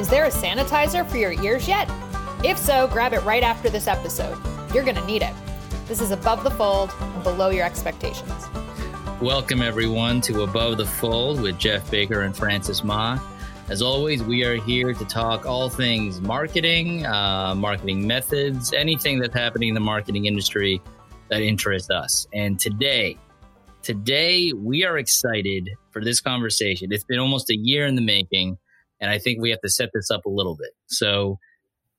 Is there a sanitizer for your ears yet? If so, grab it right after this episode. You're going to need it. This is Above the Fold and Below Your Expectations. Welcome, everyone, to Above the Fold with Jeff Baker and Francis Ma. As always, we are here to talk all things marketing, uh, marketing methods, anything that's happening in the marketing industry that interests us. And today, today we are excited for this conversation. It's been almost a year in the making, and I think we have to set this up a little bit. So,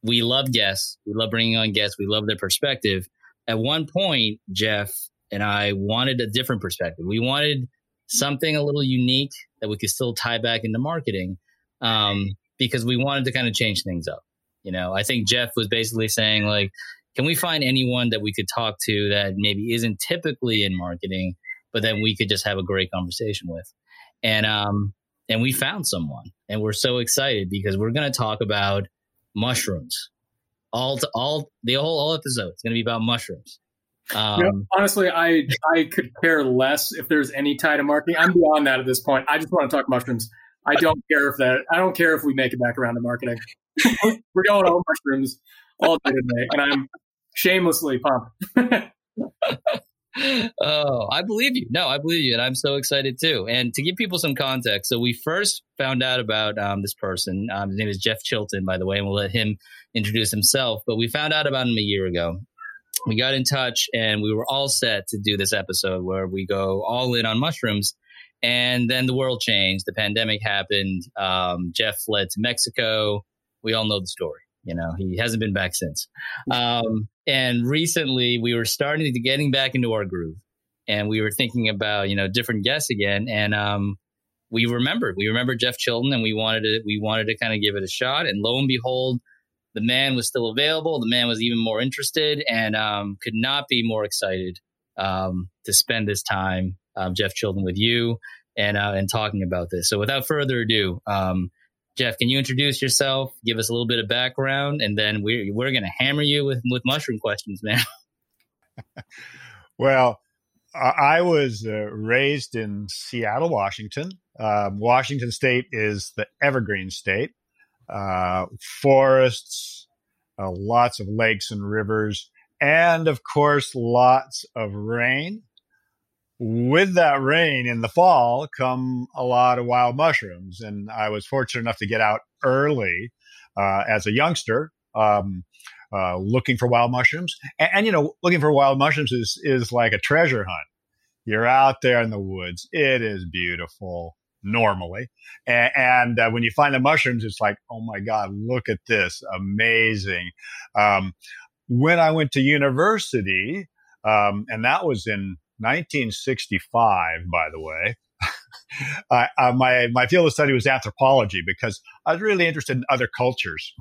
we love guests. We love bringing on guests. We love their perspective. At one point, Jeff and I wanted a different perspective. We wanted something a little unique that we could still tie back into marketing um, because we wanted to kind of change things up. You know, I think Jeff was basically saying, like, can we find anyone that we could talk to that maybe isn't typically in marketing, but then we could just have a great conversation with? And, um, and we found someone and we're so excited because we're going to talk about mushrooms. All to all the whole, whole episode is going to be about mushrooms. Um, you know, honestly, I I could care less if there's any tie to marketing. I'm beyond that at this point. I just want to talk mushrooms. I don't care if that. I don't care if we make it back around to marketing. We're going all mushrooms all day today, and I'm shamelessly pumped. oh, I believe you. No, I believe you, and I'm so excited too. And to give people some context, so we first found out about um, this person. Um, his name is Jeff Chilton, by the way, and we'll let him introduce himself. But we found out about him a year ago. We got in touch, and we were all set to do this episode where we go all in on mushrooms. And then the world changed. The pandemic happened. Um, Jeff fled to Mexico. We all know the story. You know, he hasn't been back since. Um, and recently we were starting to getting back into our groove and we were thinking about, you know, different guests again. And, um, we remembered, we remembered Jeff Chilton and we wanted to, we wanted to kind of give it a shot. And lo and behold, the man was still available. The man was even more interested and, um, could not be more excited, um, to spend this time, um, Jeff Chilton with you and, uh, and talking about this. So without further ado, um, Jeff, can you introduce yourself? Give us a little bit of background, and then we're we're going to hammer you with with mushroom questions, man. well, I was uh, raised in Seattle, Washington. Um, Washington State is the evergreen state. Uh, forests, uh, lots of lakes and rivers, and of course, lots of rain with that rain in the fall come a lot of wild mushrooms. And I was fortunate enough to get out early uh, as a youngster. Um, uh, looking for wild mushrooms, and, and, you know, looking for wild mushrooms is is like a treasure hunt. You're out there in the woods; it is beautiful normally, and, and uh, when you find the mushrooms, it's like, oh my god, look at this, amazing. Um, when I went to university, um, and that was in 1965, by the way. uh, my my field of study was anthropology because I was really interested in other cultures.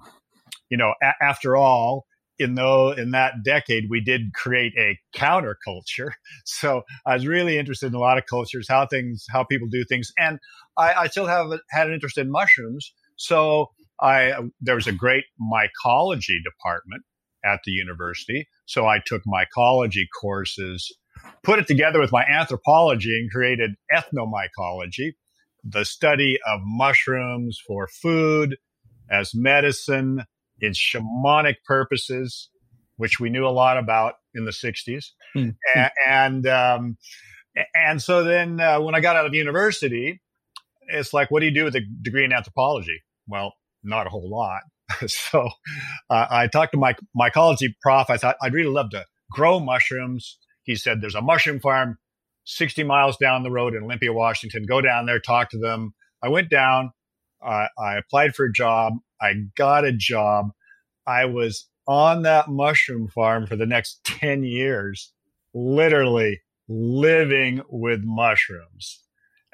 You know, a- after all, in though in that decade we did create a counterculture. So I was really interested in a lot of cultures, how things, how people do things, and I, I still have had an interest in mushrooms. So I there was a great mycology department at the university. So I took mycology courses put it together with my anthropology and created ethnomycology, the study of mushrooms for food, as medicine, in shamanic purposes, which we knew a lot about in the 60s. Mm-hmm. And, and, um, and so then uh, when I got out of university, it's like, what do you do with a degree in anthropology? Well, not a whole lot. so uh, I talked to my mycology prof. I thought I'd really love to grow mushrooms he said, There's a mushroom farm 60 miles down the road in Olympia, Washington. Go down there, talk to them. I went down. Uh, I applied for a job. I got a job. I was on that mushroom farm for the next 10 years, literally living with mushrooms.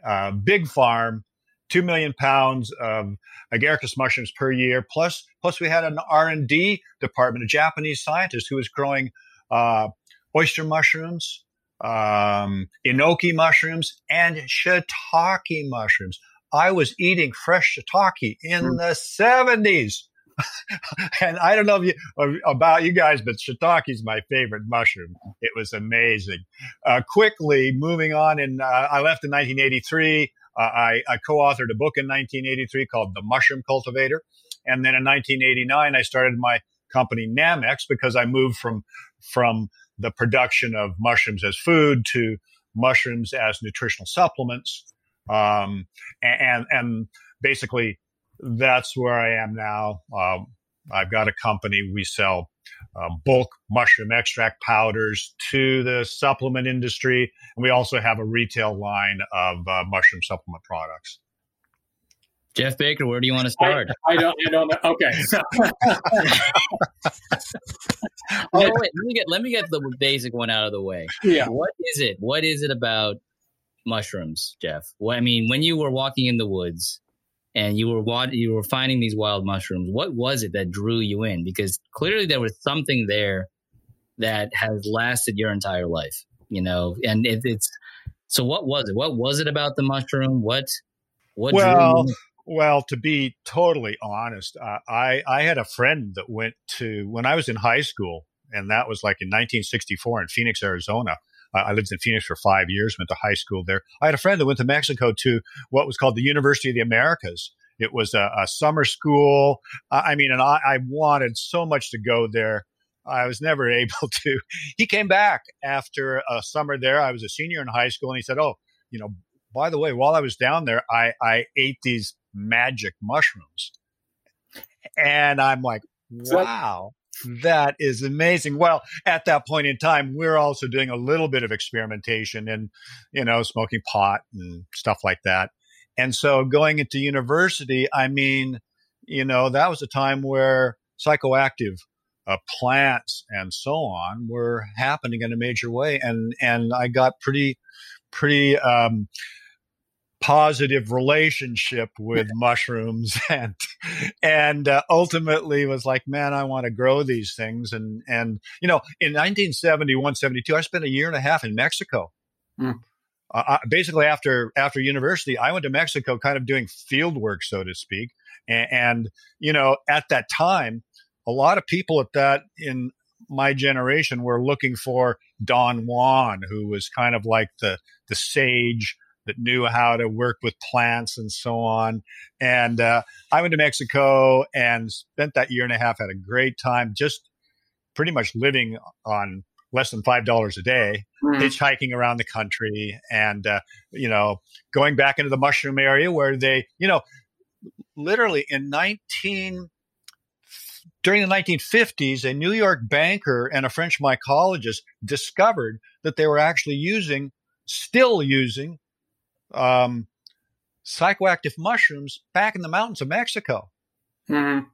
Uh, big farm, 2 million pounds of agaricus mushrooms per year. Plus, plus we had an R&D department, a Japanese scientist who was growing uh, oyster mushrooms, um, enoki mushrooms, and shiitake mushrooms. I was eating fresh shiitake in mm. the 70s. and I don't know if you, about you guys, but shiitake is my favorite mushroom. It was amazing. Uh, quickly moving on, and uh, I left in 1983. Uh, I, I, co-authored a book in 1983 called The Mushroom Cultivator, And then in 1989, I started my company Nammex because I moved from from the production of mushrooms as food to mushrooms as nutritional supplements. Um, and, and basically that's where I am now. Um, I've got a company. We sell uh, bulk mushroom extract powders to the supplement industry. And we also have a retail line of uh, mushroom supplement products. Jeff Baker, where do you want to start? I, I don't. I don't know. Okay. oh, wait, let me get let me get the basic one out of the way. Yeah. What is it? What is it about mushrooms, Jeff? What I mean, when you were walking in the woods and you were you were finding these wild mushrooms, what was it that drew you in? Because clearly there was something there that has lasted your entire life. You know, and it, it's so. What was it? What was it about the mushroom? What what? Well, well, to be totally honest, uh, I I had a friend that went to when I was in high school, and that was like in 1964 in Phoenix, Arizona. I lived in Phoenix for five years, went to high school there. I had a friend that went to Mexico to what was called the University of the Americas. It was a, a summer school. I mean, and I, I wanted so much to go there. I was never able to. He came back after a summer there. I was a senior in high school, and he said, "Oh, you know, by the way, while I was down there, I, I ate these magic mushrooms. And I'm like, wow, that is amazing. Well, at that point in time, we're also doing a little bit of experimentation and, you know, smoking pot and stuff like that. And so going into university, I mean, you know, that was a time where psychoactive uh, plants and so on were happening in a major way. And, and I got pretty, pretty, um, positive relationship with mushrooms and and uh, ultimately was like man i want to grow these things. And and you know in 1971 72 i spent a year and a half in mexico. Mm. uh, basically after after university i went to mexico kind of doing field work so to speak. And, and you know at that time a lot of people at that in my generation were looking for don juan who was kind of like the the sage that knew how to work with plants and so on. And uh, I went to Mexico and spent that year and a half, had a great time, just pretty much living on less than five dollars a day, mm. hitchhiking around the country, and uh, you know, going back into the mushroom area where they, you know, literally in nineteen. During the 1950s, a New York banker and a French mycologist discovered that they were actually using, still using, um, psychoactive mushrooms back in the mountains of Mexico. Mm-hmm.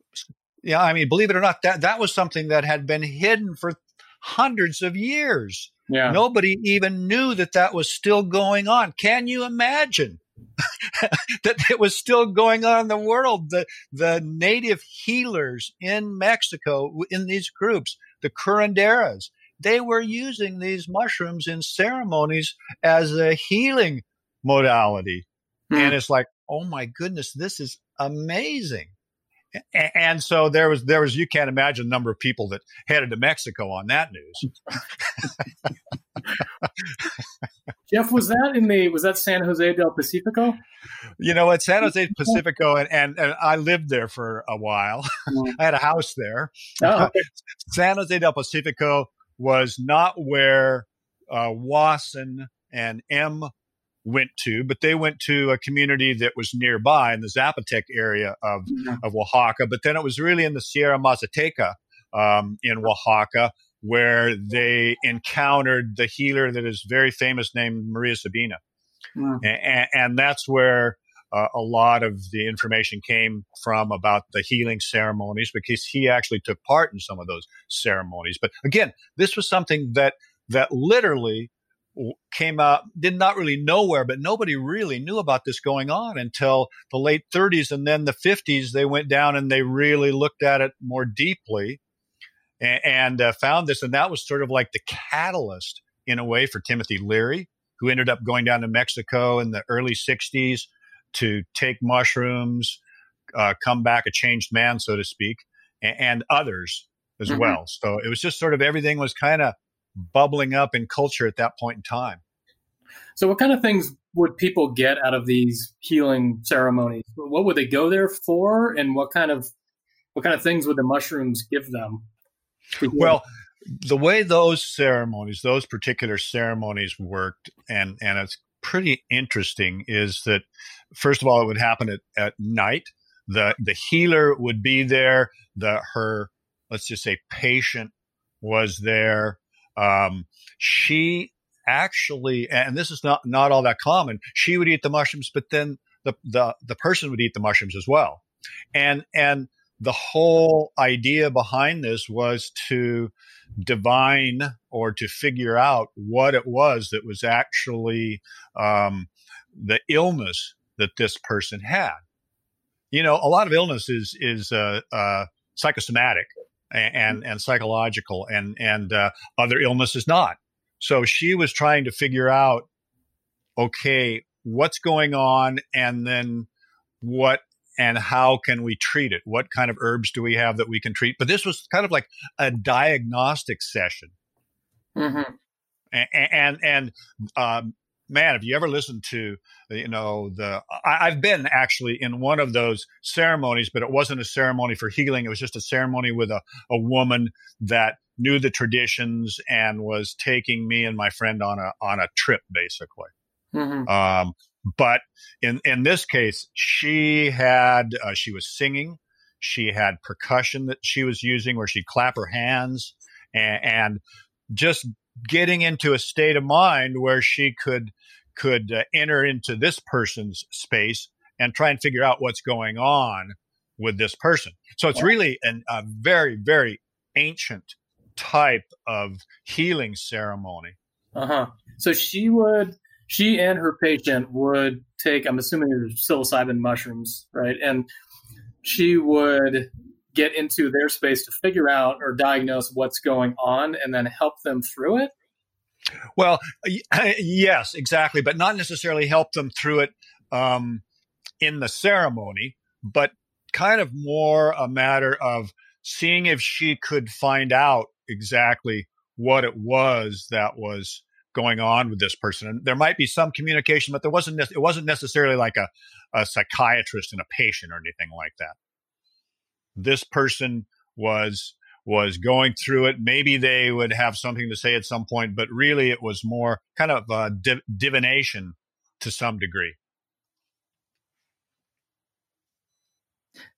Yeah, I mean, believe it or not, that that was something that had been hidden for hundreds of years. Yeah. Nobody even knew that that was still going on. Can you imagine that it was still going on in the world? The the native healers in Mexico in these groups, the curanderas, they were using these mushrooms in ceremonies as a healing modality. Hmm. And it's like, oh my goodness, this is amazing. And so there was, there was, you can't imagine the number of people that headed to Mexico on that news. Jeff, was that in the, was that San Jose del Pacifico? You know, at San Jose Pacifico, and, and, and I lived there for a while. Hmm. I had a house there. Oh, okay. San Jose del Pacifico was not where uh, Wasson and M went to, but they went to a community that was nearby in the Zapotec area of, mm-hmm. of Oaxaca. But then it was really in the Sierra Mazateca um, in Oaxaca where they encountered the healer that is very famous named Maria Sabina. Mm-hmm. And, and, that's where uh, a lot of the information came from about the healing ceremonies because he actually took part in some of those ceremonies. But again, this was something that that literally came out did not really nowhere but nobody really knew about this going on until the late 30s and then the 50s they went down and they really looked at it more deeply and, and uh, found this and that was sort of like the catalyst in a way for timothy leary who ended up going down to mexico in the early 60s to take mushrooms uh, come back a changed man so to speak and, and others as mm-hmm. well so it was just sort of everything was kind of bubbling up in culture at that point in time. So, what kind of things would people get out of these healing ceremonies? What would they go there for, and what kind of what kind of things would the mushrooms give them? Well, the way those ceremonies, those particular ceremonies worked, and and it's pretty interesting, is that first of all, it would happen at, at night. The the healer would be there. The her let's just say patient was there. Um, she actually, and this is not not all that common. She would eat the mushrooms, but then the the the person would eat the mushrooms as well, and and the whole idea behind this was to divine or to figure out what it was that was actually um, the illness that this person had. You know, a lot of illness is is uh, uh, psychosomatic and, and, and psychological, and and uh, other illness is not. So she was trying to figure out, okay, what's going on, and then what and how can we treat it? What kind of herbs do we have that we can treat? But this was kind of like a diagnostic session. Mm-hmm. And and, and um, man, have you ever listened to you know the? I, have been actually in one of those ceremonies, but it wasn't a ceremony for healing. It was just a ceremony with a a woman that knew the traditions and was taking me and my friend on a on a trip, basically. Mm-hmm. Um, but in in this case, she had uh, she was singing. She had percussion that she was using, where she'd clap her hands and, and just getting into a state of mind where she could could uh, enter into this person's space and try and figure out what's going on with this person. So it's really an, a very very ancient type of healing ceremony. Uh huh. So she would she and her patient would take, I'm assuming psilocybin mushrooms, right? And she would get into their space to figure out or diagnose what's going on and then help them through it? Well, yes, exactly, but not necessarily help them through it um, in the ceremony, but kind of more a matter of seeing if she could find out exactly what it was that was going on with this person. And there might be some communication, but there wasn't. It wasn't necessarily like a, a psychiatrist and a patient or anything like that. This person was was going through it. Maybe they would have something to say at some point, but really it was more kind of a div- divination to some degree.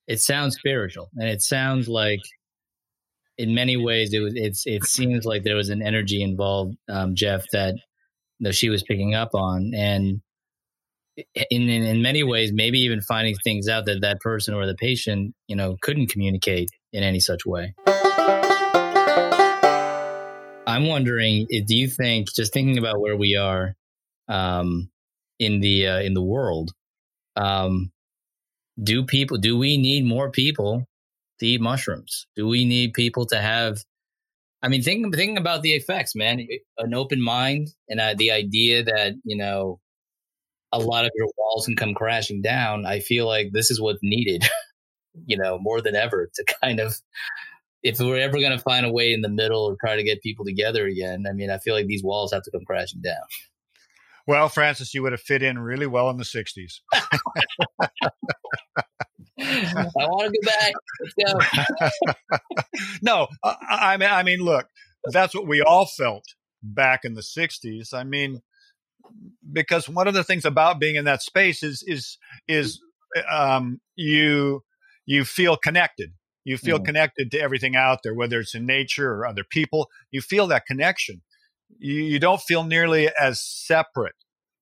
It sounds spiritual, and it sounds like in many ways, it was it's it seems like there was an energy involved, um, Jeff, that that she was picking up on, and in, in in many ways, maybe even finding things out that that person or the patient, you know, couldn't communicate in any such way. I'm wondering, do you think, just thinking about where we are um, in the uh, in the world, um, do people do we need more people to eat mushrooms? Do we need people to have? I mean, thinking thinking about the effects, man. An open mind and uh, the idea that you know a lot of your walls can come crashing down. I feel like this is what's needed, you know, more than ever to kind of. If we're ever going to find a way in the middle or try to get people together again, I mean, I feel like these walls have to come crashing down. Well, Francis, you would have fit in really well in the 60s. I want to go back. Let's go. no, I mean, I mean, look, that's what we all felt back in the '60s. I mean, because one of the things about being in that space is is is um, you you feel connected. You feel mm. connected to everything out there, whether it's in nature or other people. You feel that connection. You, you don't feel nearly as separate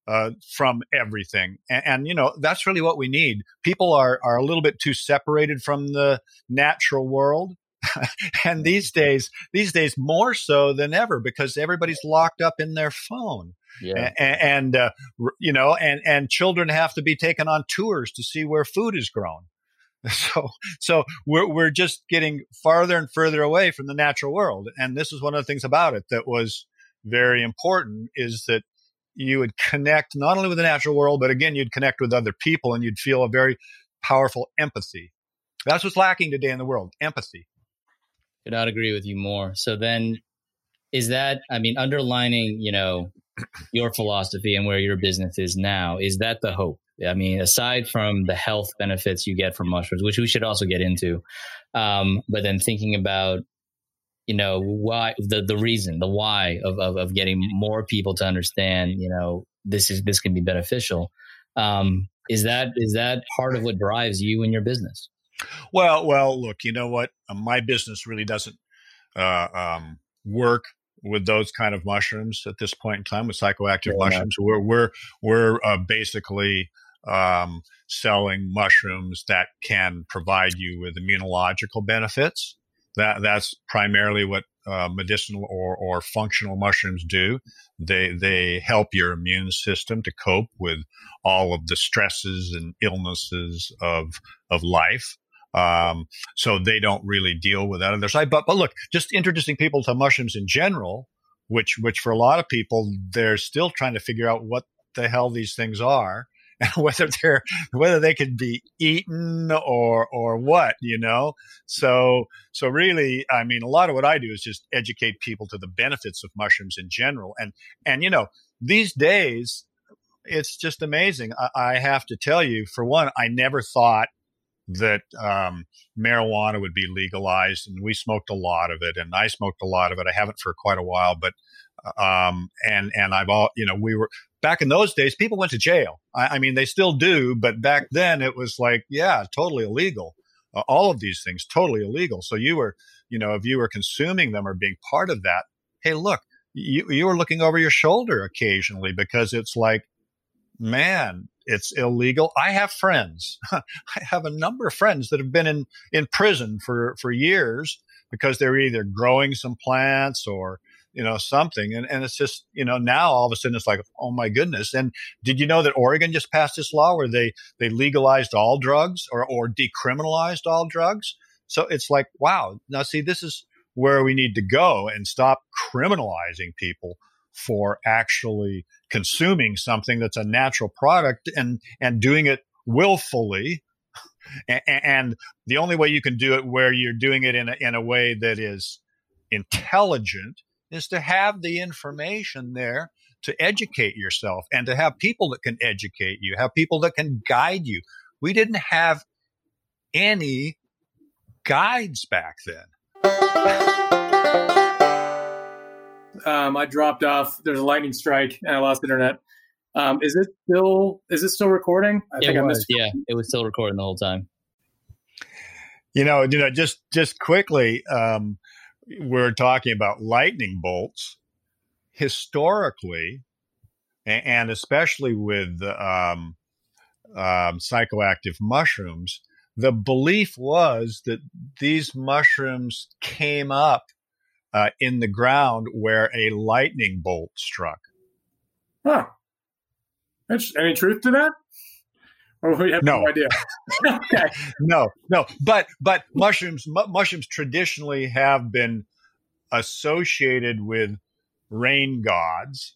uh, from everything. And, and, you know, that's really what we need. People are, are a little bit too separated from the natural world. and these days, these days more so than ever because everybody's locked up in their phone. Yeah. And, and uh, you know, and, and children have to be taken on tours to see where food is grown. So, so we're, we're just getting farther and further away from the natural world. And this is one of the things about it that was very important is that you would connect not only with the natural world, but again, you'd connect with other people and you'd feel a very powerful empathy. That's what's lacking today in the world empathy. Could not agree with you more. So then, is that, I mean, underlining, you know, your philosophy and where your business is now, is that the hope? I mean, aside from the health benefits you get from mushrooms, which we should also get into, um, but then thinking about you know why the the reason the why of, of, of getting more people to understand you know this is this can be beneficial um, is that is that part of what drives you and your business well well look you know what my business really doesn't uh, um, work with those kind of mushrooms at this point in time with psychoactive yeah. mushrooms we're we're we're uh, basically um, selling mushrooms that can provide you with immunological benefits that that's primarily what uh, medicinal or, or functional mushrooms do. They they help your immune system to cope with all of the stresses and illnesses of of life. Um, so they don't really deal with that on their side. But but look, just introducing people to mushrooms in general, which which for a lot of people they're still trying to figure out what the hell these things are and whether they're whether they can be eaten or or what you know? So so really i mean a lot of what i do is just educate people to the benefits of mushrooms in general. And and you know these days it's just amazing. I, I have to tell you for one i never thought that um, marijuana would be legalized and we smoked a lot of it and i smoked a lot of it i haven't for quite a while but um, and and I've all you know we were back in those days, people went to jail. I, I mean, they still do, but back then it was like, yeah, totally illegal. Uh, all of these things totally illegal. So you were, you know, if you were consuming them or being part of that, hey, look, you you were looking over your shoulder occasionally because it's like, man, it's illegal. I have friends. I have a number of friends that have been in in prison for for years because they're either growing some plants or you know, something. And, and it's just, you know, now all of a sudden it's like, oh my goodness. And did you know that Oregon just passed this law where they, they legalized all drugs or, or decriminalized all drugs? So it's like, wow. Now, see, this is where we need to go and stop criminalizing people for actually consuming something that's a natural product and, and doing it willfully. And, and the only way you can do it where you're doing it in a, in a way that is intelligent is to have the information there to educate yourself and to have people that can educate you, have people that can guide you. We didn't have any guides back then. Um, I dropped off. There's a lightning strike, and I lost internet. Um, is it still? Is it still recording? I it think was, I missed. Yeah, it was still recording the whole time. You know, you know, just just quickly. Um, we're talking about lightning bolts historically, and especially with um, um, psychoactive mushrooms, the belief was that these mushrooms came up uh, in the ground where a lightning bolt struck. Huh. Any truth to that? Or we have no, no idea. okay. No, no. But but mushrooms mushrooms traditionally have been associated with rain gods,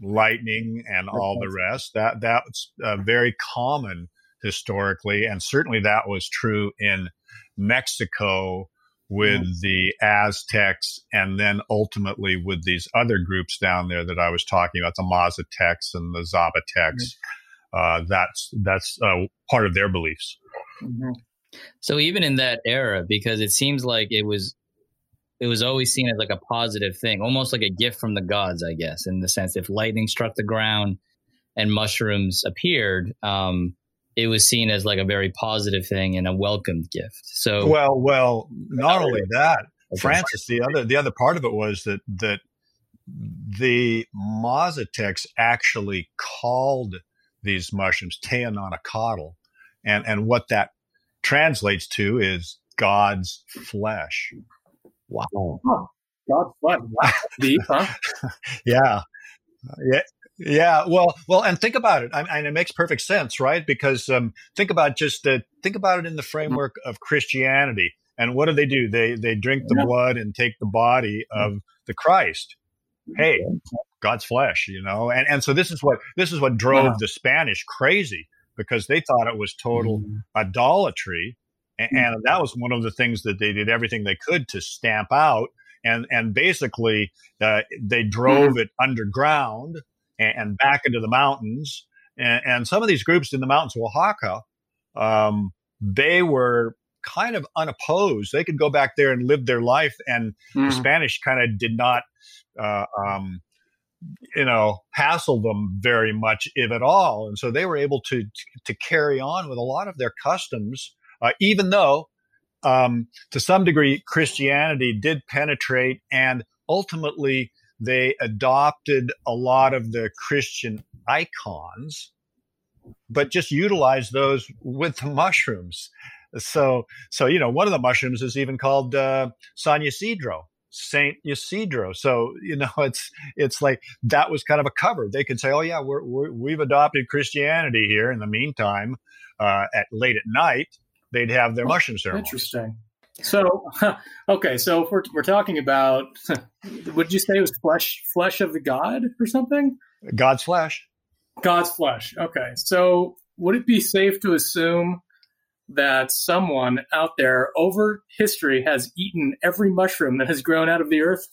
lightning, and all the rest. That that's uh, very common historically, and certainly that was true in Mexico with mm-hmm. the Aztecs, and then ultimately with these other groups down there that I was talking about, the Mazatecs and the Zapotecs. Mm-hmm uh, that's that's uh, part of their beliefs. Mm-hmm. So even in that era, because it seems like it was it was always seen as like a positive thing, almost like a gift from the gods, I guess, in the sense if lightning struck the ground and mushrooms appeared, um, it was seen as like a very positive thing and a welcomed gift. So well, well, not only that. Francis, the other the other part of it was that that the Mazatecs actually called these mushrooms, teonanacatl. And, and what that translates to is God's flesh. Wow. Huh. God's flesh. Wow. Deep, huh? yeah. Yeah. Yeah, well, well, and think about it. I mean, it makes perfect sense, right? Because um, think about just the, think about it in the framework of Christianity. And what do they do? They they drink the blood and take the body of the Christ. Hey, God's flesh, you know. And and so this is what this is what drove wow. the Spanish crazy because they thought it was total mm. idolatry, and, mm. and, that was one of the things that they did everything they could to stamp out. And and basically, uh, they drove it underground and, and, back into the mountains. and, and some of these groups in the mountains of Oaxaca, um, they were kind of unopposed. They could go back there and live their life, and mm. the Spanish kind of did not, uh, um, you know, hassle them very much, if at all. And so they were able to to carry on with a lot of their customs, uh, even though, um, to some degree, Christianity did penetrate, and ultimately they adopted a lot of the Christian icons, but just utilized those with the mushrooms. So, so you know, one of the mushrooms is even called uh, San Ysidro, Saint Ysidro. So, you know, it's it's like that was kind of a cover. They could say, "Oh yeah, we're, we have adopted Christianity here." In the meantime, uh, at late at night, they'd have their mushroom ceremony. Interesting. So, okay, so if we're we're talking about, would you say it was flesh flesh of the god or something? God's flesh. God's flesh. Okay, so would it be safe to assume that someone out there over history has eaten every mushroom that has grown out of the earth?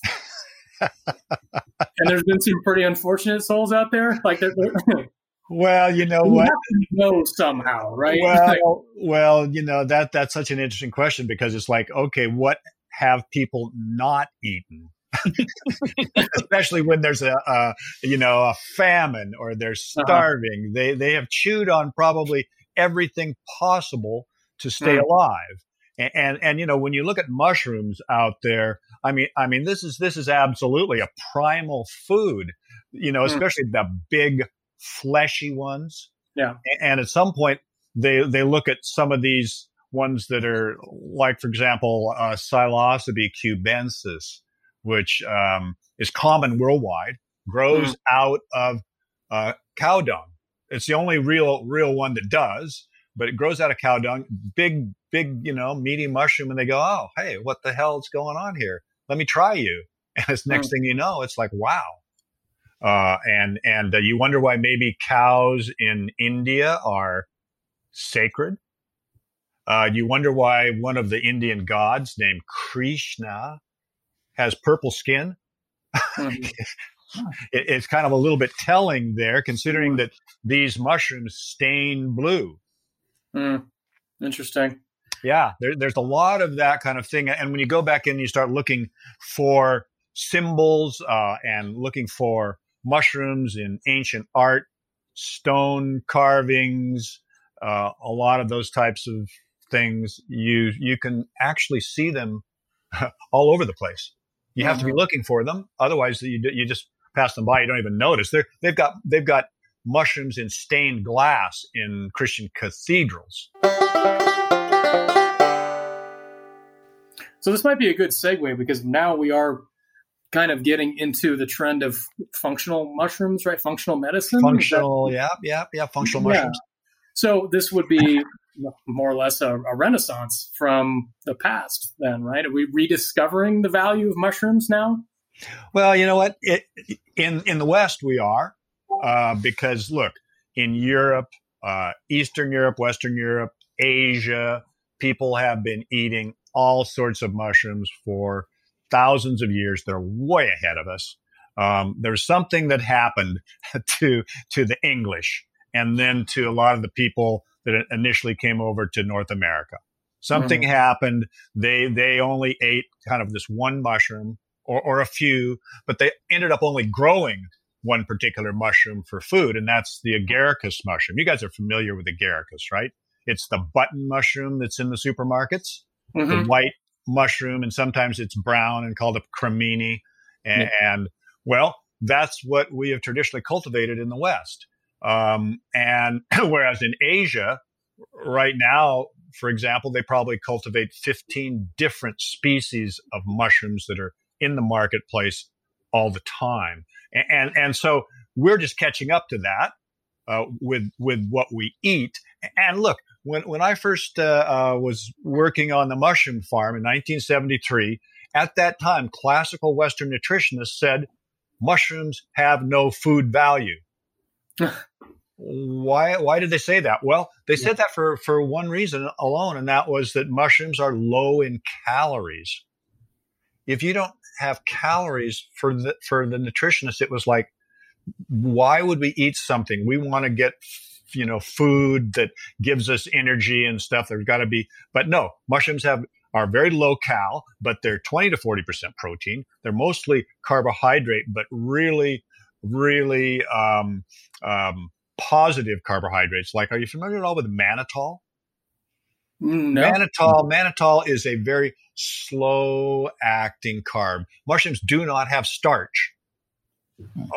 and there's been some pretty unfortunate souls out there, like they're, they're well, you know what? know somehow, right? Well, well, you know that that's such an interesting question because it's like, okay, what have people not eaten? Especially when there's a, a, you know a famine or they're uh-huh. starving, uh-huh. they they have chewed on probably everything possible to stay mm. alive. And, and, and you know when you look at mushrooms out there, I mean I mean this is this is absolutely a primal food. You know, mm. especially the big fleshy ones. Yeah. And at some point, they they look at some of these ones that are like, for example, uh, Psilocybe cubensis, which um, is common worldwide, grows mm. out of uh, cow dung. It's the only real real one that does, but it grows out of cow dung. Big, big, you know, meaty mushroom, and they go, "Oh, hey, what the hell's going on here? Let me try you." And it's next mm. thing you know, it's like, "Wow, uh, and and uh, you wonder why maybe cows in India are sacred. Uh, you wonder why one of the Indian gods named Krishna has purple skin. Mm-hmm. it, it's kind of a little bit telling there, considering that these mushrooms stain blue. Mm. Interesting. Yeah, there, there's a lot of that kind of thing. And when you go back in, you start looking for symbols uh, and looking for mushrooms in ancient art, stone carvings, uh, a lot of those types of things. You you can actually see them all over the place. You have to be mm-hmm. looking for them, otherwise you you just pass them by. You don't even notice. They're, they've got they've got mushrooms in stained glass in Christian cathedrals. So this might be a good segue because now we are kind of getting into the trend of functional mushrooms, right? Functional medicine. Functional, that, yeah, yeah, yeah. Functional mushrooms. So this would be more or less a, a, renaissance from the past, then, right? Are we rediscovering the value of mushrooms now? Well, you know what? It, in in the West, we are uh, because look in Europe, uh, Eastern Europe, Western Europe, Asia, people have been eating all sorts of mushrooms for thousands of years. They're way ahead of us. Um, there's something that happened to to the English and then to a lot of the people that initially came over to North America. Something mm-hmm. happened. They they only ate kind of this one mushroom or, or a few, but they ended up only growing one particular mushroom for food, and that's the agaricus mushroom. You guys are familiar with agaricus, right? It's the button mushroom that's in the supermarkets, mm-hmm. the white mushroom, and sometimes it's brown and called a cremini. And, yeah. and well, that's what we have traditionally cultivated in the West. Um, and whereas in Asia, right now, for example, they probably cultivate 15 different species of mushrooms that are in the marketplace all the time. And, and, and so we're just catching up to that uh, with, with what we eat. And look, when when I first uh, uh, was working on the mushroom farm in 1973, at that time, classical Western nutritionists said mushrooms have no food value. why why did they say that? Well, they said that for for one reason alone, and that was that mushrooms are low in calories. If you don't have calories for the for the nutritionist, it was like why would we eat something? We want to get you know food that gives us energy and stuff. There's got to be, but no, mushrooms have are very low cal, but they're 20 to 40 percent protein. They're mostly carbohydrate, but really, really um, um, positive carbohydrates. Like, are you familiar at all with mannitol? Mm, no. Mannitol, mannitol is a very slow acting carb. Mushrooms do not have starch.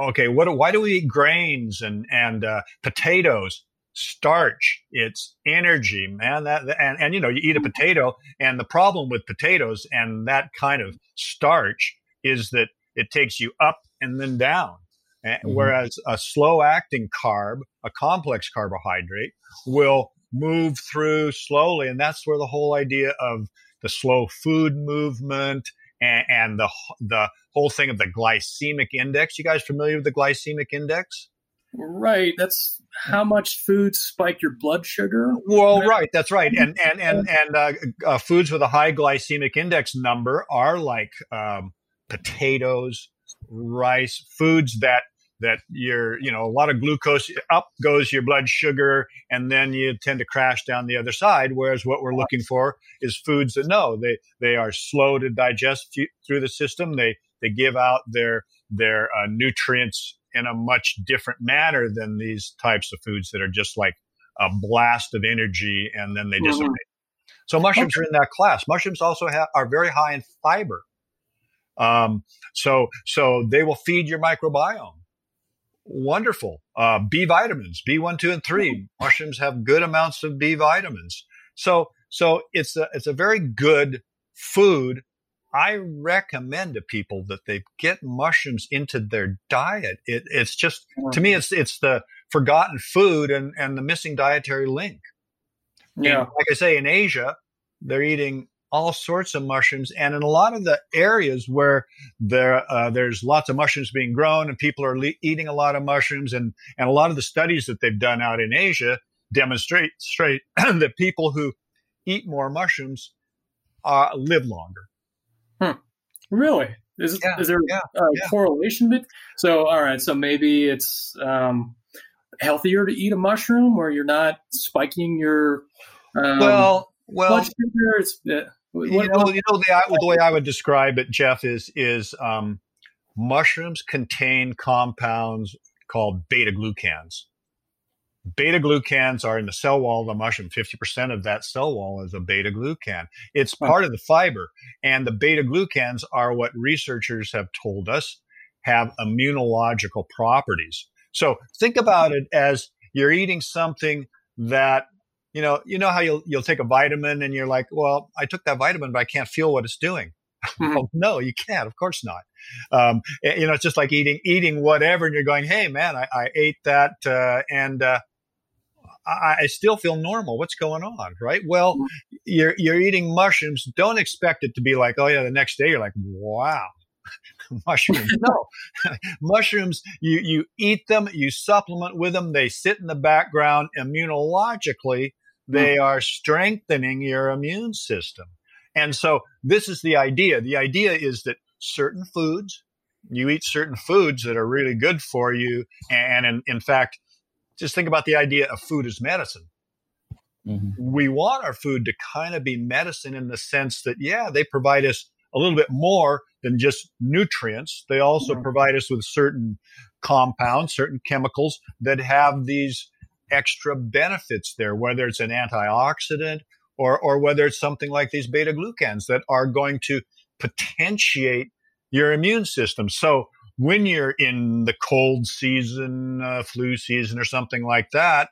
Okay, what? Why do we eat grains and and uh, potatoes? Starch. It's energy, man. That and and you know you eat a potato, and the problem with potatoes and that kind of starch is that it takes you up and then down. Mm-hmm. Whereas a slow acting carb, a complex carbohydrate, will move through slowly. And that's where the whole idea of the slow food movement and, and the, the whole thing of the glycemic index. You guys familiar with the glycemic index? Right. That's how much food spike your blood sugar. Well, right. That's right. And and and and uh, uh, foods with a high glycemic index number are like um, potatoes, rice, foods that that you're, you know, a lot of glucose up goes your blood sugar and then you tend to crash down the other side. Whereas what we're looking for is foods that no, they, they are slow to digest through the system. They, they give out their, their uh, nutrients in a much different manner than these types of foods that are just like a blast of energy and then they mm-hmm. dissipate. So mushrooms okay. are in that class. Mushrooms also have, are very high in fiber. Um, so, so they will feed your microbiome wonderful. Uh, B vitamins, B1, 2, and 3. Mushrooms have good amounts of B vitamins. So, so it's a, it's a very good food. I recommend to people that they get mushrooms into their diet. It, it's just, to me, it's, it's the forgotten food and, and the missing dietary link. Yeah. And like I say, in Asia, they're eating all sorts of mushrooms. And in a lot of the areas where there uh, there's lots of mushrooms being grown and people are le- eating a lot of mushrooms, and and a lot of the studies that they've done out in Asia demonstrate straight that people who eat more mushrooms uh, live longer. Hmm. Really? Is, yeah, is there yeah, a yeah. correlation? Bit? So, all right. So maybe it's um, healthier to eat a mushroom where you're not spiking your um, well, well, you, know, you know the, the way I would describe it, Jeff, is is um, mushrooms contain compounds called beta glucans. Beta glucans are in the cell wall of the mushroom. 50% of that cell wall is a beta glucan. It's part of the fiber. And the beta glucans are what researchers have told us have immunological properties. So think about it as you're eating something that you know, you know how you'll you'll take a vitamin and you're like, well, I took that vitamin, but I can't feel what it's doing. Mm-hmm. well, no, you can't. Of course not. Um, you know, it's just like eating eating whatever, and you're going, hey, man, I, I ate that, uh, and uh, I, I, still feel normal. What's going on, right? Well, mm-hmm. you're you're eating mushrooms. Don't expect it to be like, oh yeah, the next day you're like, wow, mushrooms. no, mushrooms. You you eat them, you supplement with them. They sit in the background immunologically they mm. are strengthening your immune system. And so this is the idea. The idea is that certain foods, you eat certain foods that are really good for you. And in, in fact, just think about the idea of food as medicine. Mm-hmm. We want our food to kind of be medicine in the sense that, yeah, they provide us a little bit more than just nutrients. They also mm-hmm. provide us with certain compounds, certain chemicals that have these extra benefits there, whether it's an antioxidant or, or whether it's something like these beta glucans that are going to potentiate your immune system. So when you're in the cold season, uh, flu season, or something like that,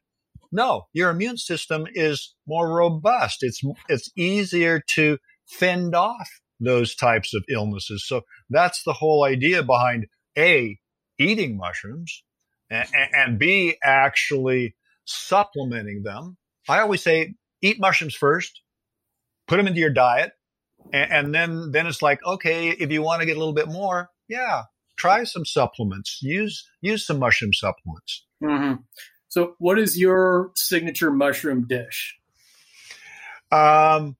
no, your immune system is more robust. It's it's easier to fend off those types of illnesses. So that's the whole idea behind a eating mushrooms and, and b actually supplementing them. I always say eat mushrooms first, put them into your diet, and, and then then it's like okay, if you want to get a little bit more, yeah, try some supplements. Use use some mushroom supplements. Mm-hmm. So, what is your signature mushroom dish? Um,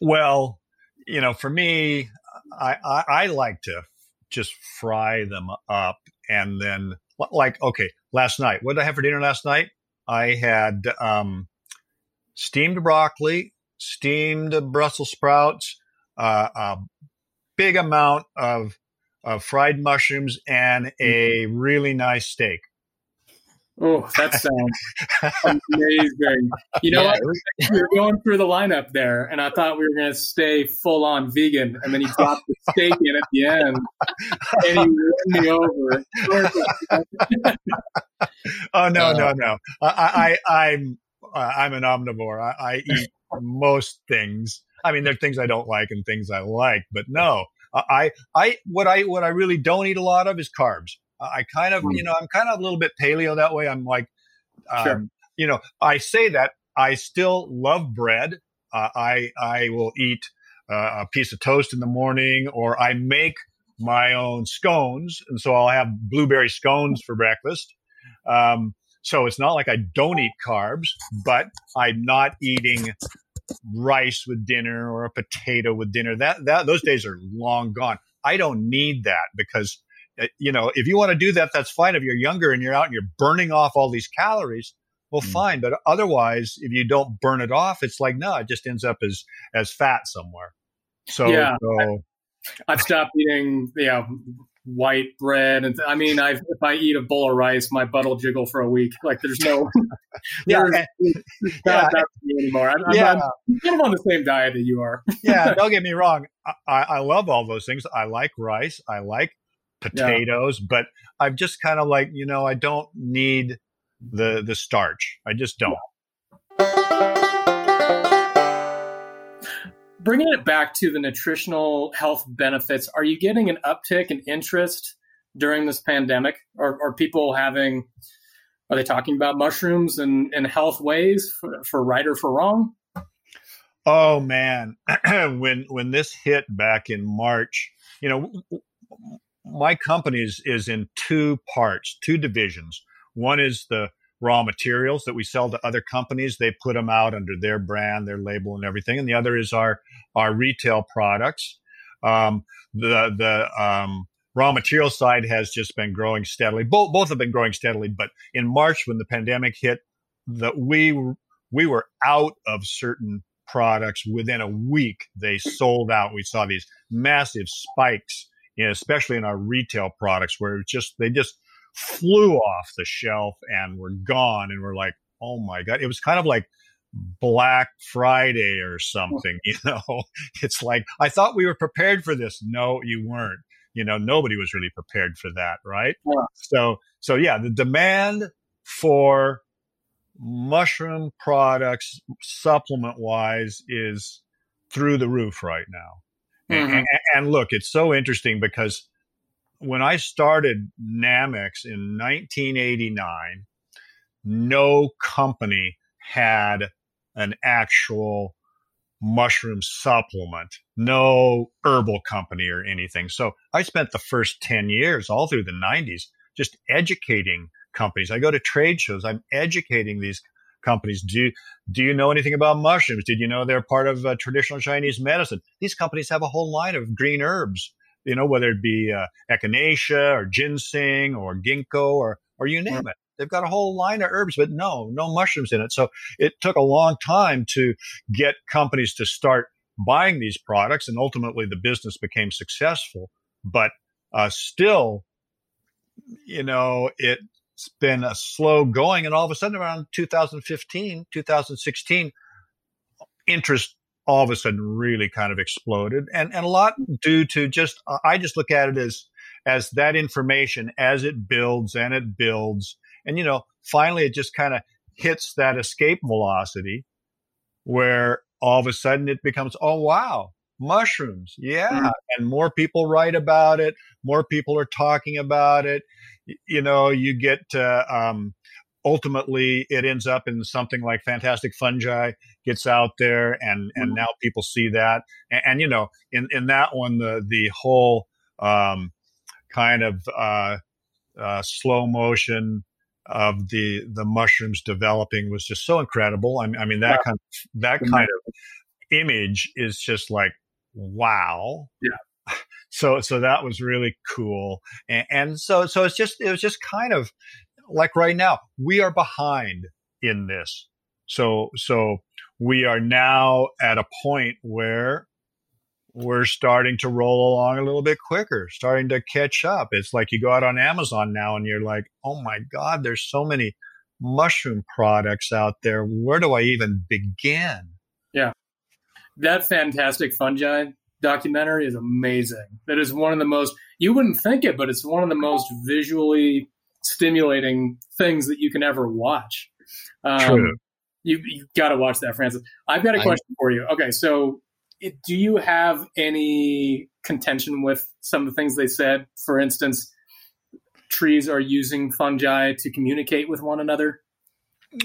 well, you know, for me, I, I, I like to just fry them up and then like okay, last night, what did I have for dinner last night? I had um, steamed broccoli, steamed Brussels sprouts, uh, a big amount of, of fried mushrooms, and a really nice steak. Oh, that sounds amazing. You know yeah. what? We were going through the lineup there, and I thought we were going to stay full on vegan, and then he dropped the steak in at the end, and he ran me over. oh no, uh, no, no! I, I, I'm uh, I'm an omnivore. I, I eat most things. I mean, there are things I don't like and things I like, but no, I, I, what I, what I really don't eat a lot of is carbs. I kind of, you know, I'm kind of a little bit paleo that way. I'm like, um, sure. you know, I say that I still love bread. Uh, I I will eat uh, a piece of toast in the morning, or I make my own scones, and so I'll have blueberry scones for breakfast. Um, so it's not like I don't eat carbs, but I'm not eating rice with dinner or a potato with dinner. That that those days are long gone. I don't need that because you know, if you want to do that, that's fine. If you're younger and you're out and you're burning off all these calories, well, mm. fine. But otherwise, if you don't burn it off, it's like no, it just ends up as as fat somewhere. So yeah, so, I've stopped eating, you know, white bread, and I mean, I if I eat a bowl of rice, my butt will jiggle for a week. Like there's no, yeah, there's, yeah, not, anymore. I'm, yeah. I'm, kind of on the same diet that you are. yeah, don't get me wrong. I, I love all those things. I like rice. I like potatoes, yeah. but I'm just kind of like, you know, I don't need the the starch. I just don't. Bringing it back to the nutritional health benefits, are you getting an uptick in interest during this pandemic? Are, are people having, are they talking about mushrooms and, and health ways for, for right or for wrong? Oh man, when when this hit back in March, you know, my company is, is in two parts, two divisions. One is the raw materials that we sell to other companies. They put them out under their brand, their label, and everything. And the other is our our retail products. Um, the the um, raw material side has just been growing steadily. Both both have been growing steadily. But in March, when the pandemic hit, that we we were out of certain products within a week. They sold out. We saw these massive spikes you know, especially in our retail products where it just they just flew off the shelf and were gone and we're like oh my god. It was kind of like black friday or something you know? It's like i thought we were prepared for this. No you weren't. You know nobody was really prepared for that right? Yeah. so so yeah the demand for mushroom products supplement wise is through the roof right now Mm-hmm. And, and, look, it's so interesting because when I started Nammex in 1989, no company had an actual mushroom supplement, no herbal company or anything. So I spent the first 10 years, all through the 90s, just educating companies. I go to trade shows, I'm educating these companies. Do you, do you know anything about mushrooms? Did you know they're part of uh, traditional Chinese medicine? These companies have a whole line of green herbs, you know, whether it be uh, echinacea or ginseng or ginkgo or, or you name it. They've got a whole line of herbs, but no, no mushrooms in it. So it took a long time to get companies to start buying these products, and ultimately the business became successful. But uh, still, you know, it it's been a slow going. And all of a sudden, around 2015, 2016, interest all of a sudden really kind of exploded. And, and a lot due to just, I just look at it as, as that information as it builds and it builds. And, you know, finally it just kind of hits that escape velocity where all of a sudden it becomes, oh, wow, mushrooms. Yeah. Mm-hmm. And more people write about it. More people are talking about it you know, you get uh, um, ultimately it ends up in something like Fantastic Fungi gets out there, and and mm-hmm. now people see that, and, and, you know, in in that one, the the whole um, kind of uh, uh, slow motion of the the mushrooms developing was just so incredible. I mean, I mean that yeah. kind of that kind of image is just like wow. Yeah. So so that was really cool. And, and so so it's just it was just kind of like right now we are behind in this. So so we are now at a point where we're starting to roll along a little bit quicker, starting to catch up. It's like you go out on Amazon now and you're like, oh my God, there's so many mushroom products out there. Where do I even begin? Yeah. That fantastic fungi documentary is amazing. That is one of the most, you wouldn't think it, but it's one of the most visually stimulating things that you can ever watch. Um, True. You, you got to watch that, Francis. I've got a question I, for you. Okay. So it, do you have any contention with some of the things they said? For instance, trees are using fungi to communicate with one another.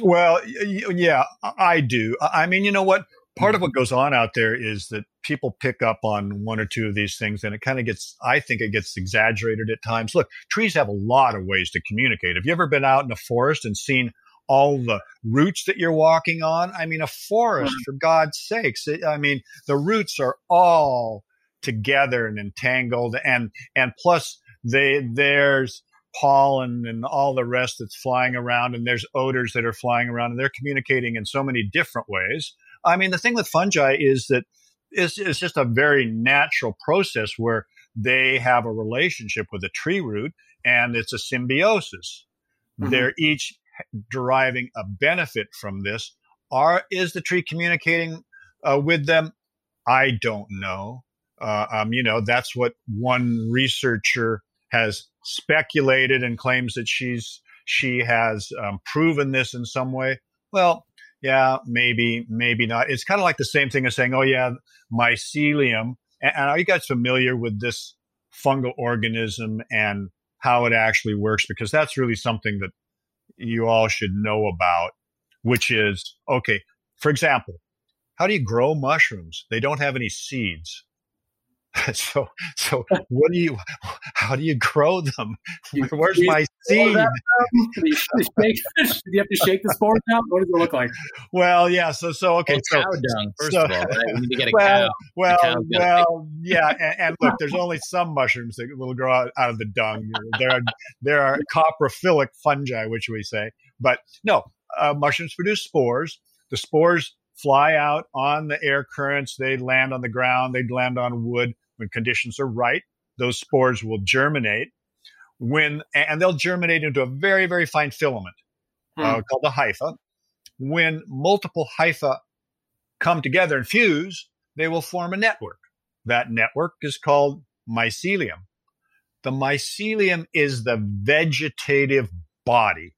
Well, yeah, I do. I mean, you know what? Part of what goes on out there is that people pick up on one or two of these things and it kind of gets, I think it gets exaggerated at times. Look, trees have a lot of ways to communicate. Have you ever been out in a forest and seen all the roots that you're walking on. I mean, a forest, mm-hmm. for God's sakes. I mean, the roots are all together and entangled, and and plus they there's pollen and all the rest that's flying around, and there's odors that are flying around, and they're communicating in so many different ways. I mean, the thing with fungi is that it's, it's just a very natural process where they have a relationship with a tree root, and it's a symbiosis. Mm-hmm. They're each deriving a benefit from this. Are is the tree communicating uh, with them? I don't know. Uh, um, you know, that's what one researcher has speculated and claims that she's she has um, proven this in some way. Well, yeah, maybe, maybe not. It's kind of like the same thing as saying, "Oh yeah, mycelium." And, and are you guys familiar with this fungal organism and how it actually works? Because that's really something that you all should know about, which is okay. For example, how do you grow mushrooms? They don't have any seeds. so, so what do you? How do you grow them? Where's my seed? do, you you have to shake the spores out? What does it look like? Well, yeah. So, so okay. Well, so, cow dung. First so, of all, right? we need to get a well, cow. Well, cow well, yeah. And, and, look, there's only some mushrooms that will grow out, out of the dung. There are there are coprophilic fungi, which we say, but no, uh, mushrooms produce spores. The spores fly out on the air currents. They land on the ground. They land on wood when conditions are right. Those spores will germinate when, and they'll germinate into a very, very fine filament hmm. uh, called the hypha. When multiple hypha come together and fuse, they will form a network. That network is called mycelium. The mycelium is the vegetative body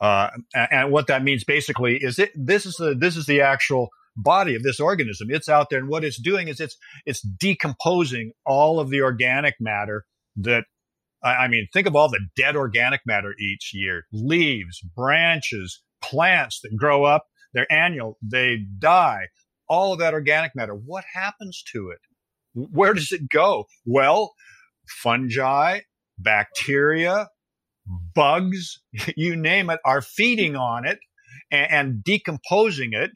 uh, and what that means basically is it this is the this is the actual body of this organism. It's out there, and what it's doing is it's it's decomposing all of the organic matter that I mean, think of all the dead organic matter each year: leaves, branches, plants that grow up. They're annual. They die. All of that organic matter. What happens to it? Where does it go? Well, fungi, bacteria, bugs, you name it, are feeding on it and, and decomposing it.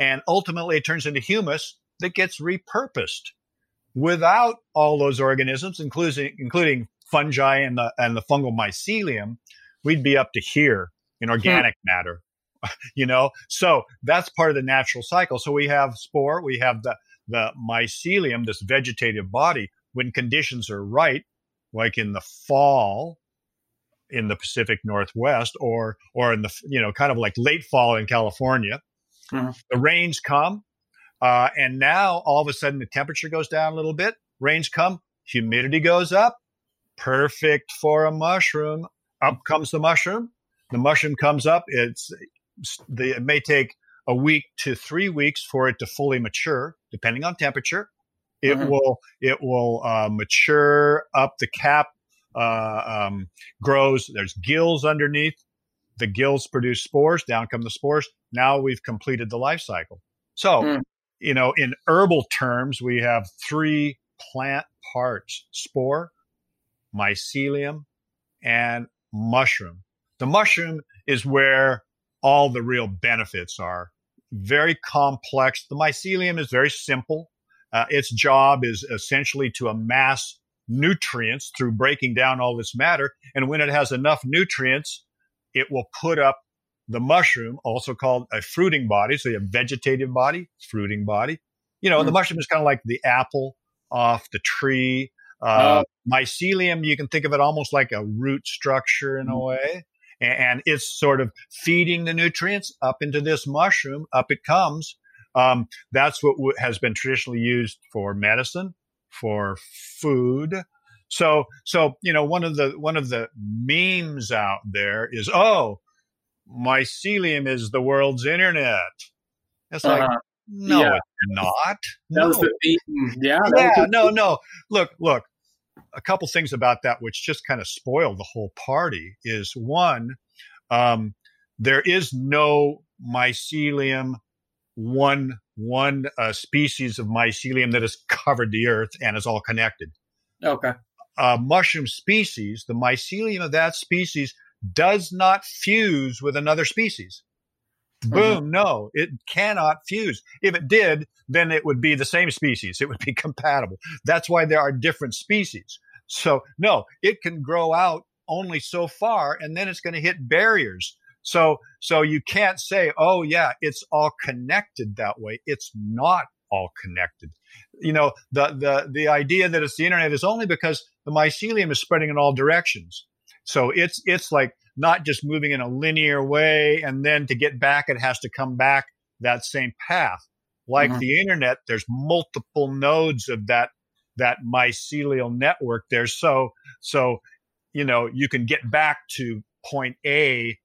And ultimately it turns into humus that gets repurposed. Without all those organisms, including, including fungi and the, and the fungal mycelium, we'd be up to here in hmm. organic hmm. matter. you know, so that's part of the natural cycle. So we have spore, we have the, the mycelium, this vegetative body. When conditions are right, like in the fall, in the Pacific Northwest or or in the you know kind of like late fall in California. Mm-hmm. The rains come, uh, and now all of a sudden the temperature goes down a little bit. Rains come, humidity goes up. Perfect for a mushroom. Up comes the mushroom. The mushroom comes up. It's the, it may take a week to three weeks for it to fully mature, depending on temperature. It mm-hmm. will it will uh, mature up the cap uh, um, grows. There's gills underneath. The gills produce spores. Down come the spores. Now we've completed the life cycle. So, mm. you know, in herbal terms, we have three plant parts spore, mycelium, and mushroom. The mushroom is where all the real benefits are. Very complex. The mycelium is very simple. Uh, its job is essentially to amass nutrients through breaking down all this matter. And when it has enough nutrients, it will put up the mushroom, also called a fruiting body. So you have vegetative body, fruiting body. You know, mm-hmm. the mushroom is kind of like the apple off the tree. Uh, oh. Mycelium, you can think of it almost like a root structure in mm-hmm. a way. And it's sort of feeding the nutrients up into this mushroom. Up it comes. Um, that's what w- has been traditionally used for medicine, for food. So, so you know, one of the one of the memes out there is, oh, mycelium is the world's internet. It's like, uh-huh. no, yeah. it's not. No. yeah. Yeah. No, no. Look, look. A couple things about that which just kind of spoil the whole party is one, um, there is no mycelium, one one uh, species of mycelium that has covered the earth and is all connected. Okay. Uh, mushroom species, the mycelium of that species does not fuse with another species. Mm-hmm. Boom. No, it cannot fuse. If it did, then it would be the same species. It would be compatible. That's why there are different species. So no, it can grow out only so far and then it's going to hit barriers. So, so you can't say, oh yeah, it's all connected that way. It's not all connected. You know, the, the, the idea that it's the internet is only because the mycelium is spreading in all directions. So it's it's like not just moving in a linear way and then to get back it has to come back that same path. Like mm-hmm. the internet, there's multiple nodes of that that mycelial network there. So so you know you can get back to point A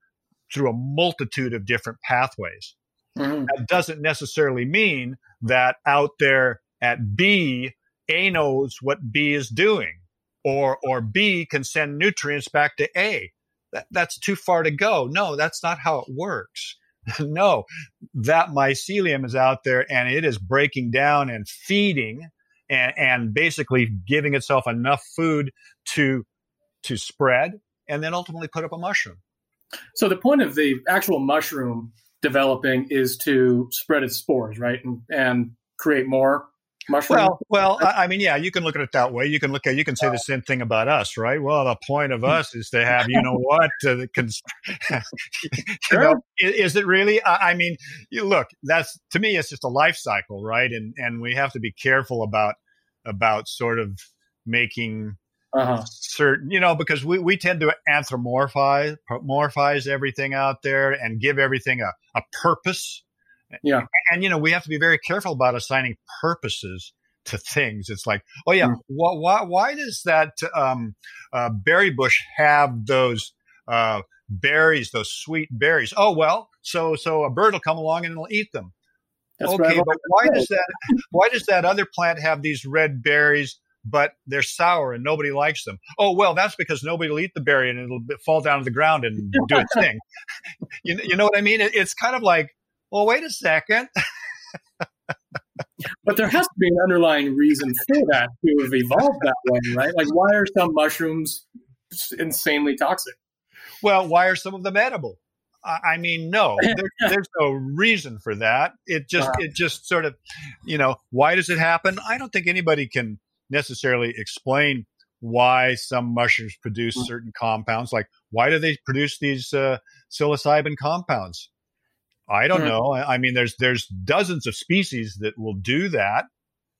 through a multitude of different pathways. Mm-hmm. That doesn't necessarily mean that out there at B, A knows what B is doing or or B can send nutrients back to A. That, that's too far to go. No, that's not how it works. no, that mycelium is out there and it is breaking down and feeding and, and basically giving itself enough food to to spread and then ultimately put up a mushroom. So the point of the actual mushroom developing is to spread its spores, right, and, and create more mushroom? Well, well, I mean, yeah, you can look at it that way. You can look at, you can say the same thing about us, right? Well, the point of us is to have, you know what, uh, can, you know, is it really? I, I mean, you look, that's to me, it's just a life cycle, right? And and we have to be careful about about sort of making uh-huh. certain, you know, because we, we tend to anthropomorphize morphize everything out there and give everything a, a purpose yeah. And, you know, we have to be very careful about assigning purposes to things. It's like, oh yeah, mm. why, why, why does that um, uh, berry bush have those uh, berries, those sweet berries? Oh well, so so a bird will come along and it'll eat them. That's okay, but why does that why does that other plant have these red berries, but they're sour and nobody likes them? Oh well, that's because nobody will eat the berry and it'll fall down to the ground and do its thing. you, you know what I mean? It, it's kind of like well, wait a second. but there has to be an underlying reason for that to have evolved that way, right? Like, why are some mushrooms insanely toxic? Well, why are some of them edible? I mean, no, there, there's no reason for that. It just, uh-huh. it just sort of, you know, why does it happen? I don't think anybody can necessarily explain why some mushrooms produce mm. certain compounds. Like, why do they produce these uh, psilocybin compounds? I don't know. I, I mean, there's there's dozens of species that will do that,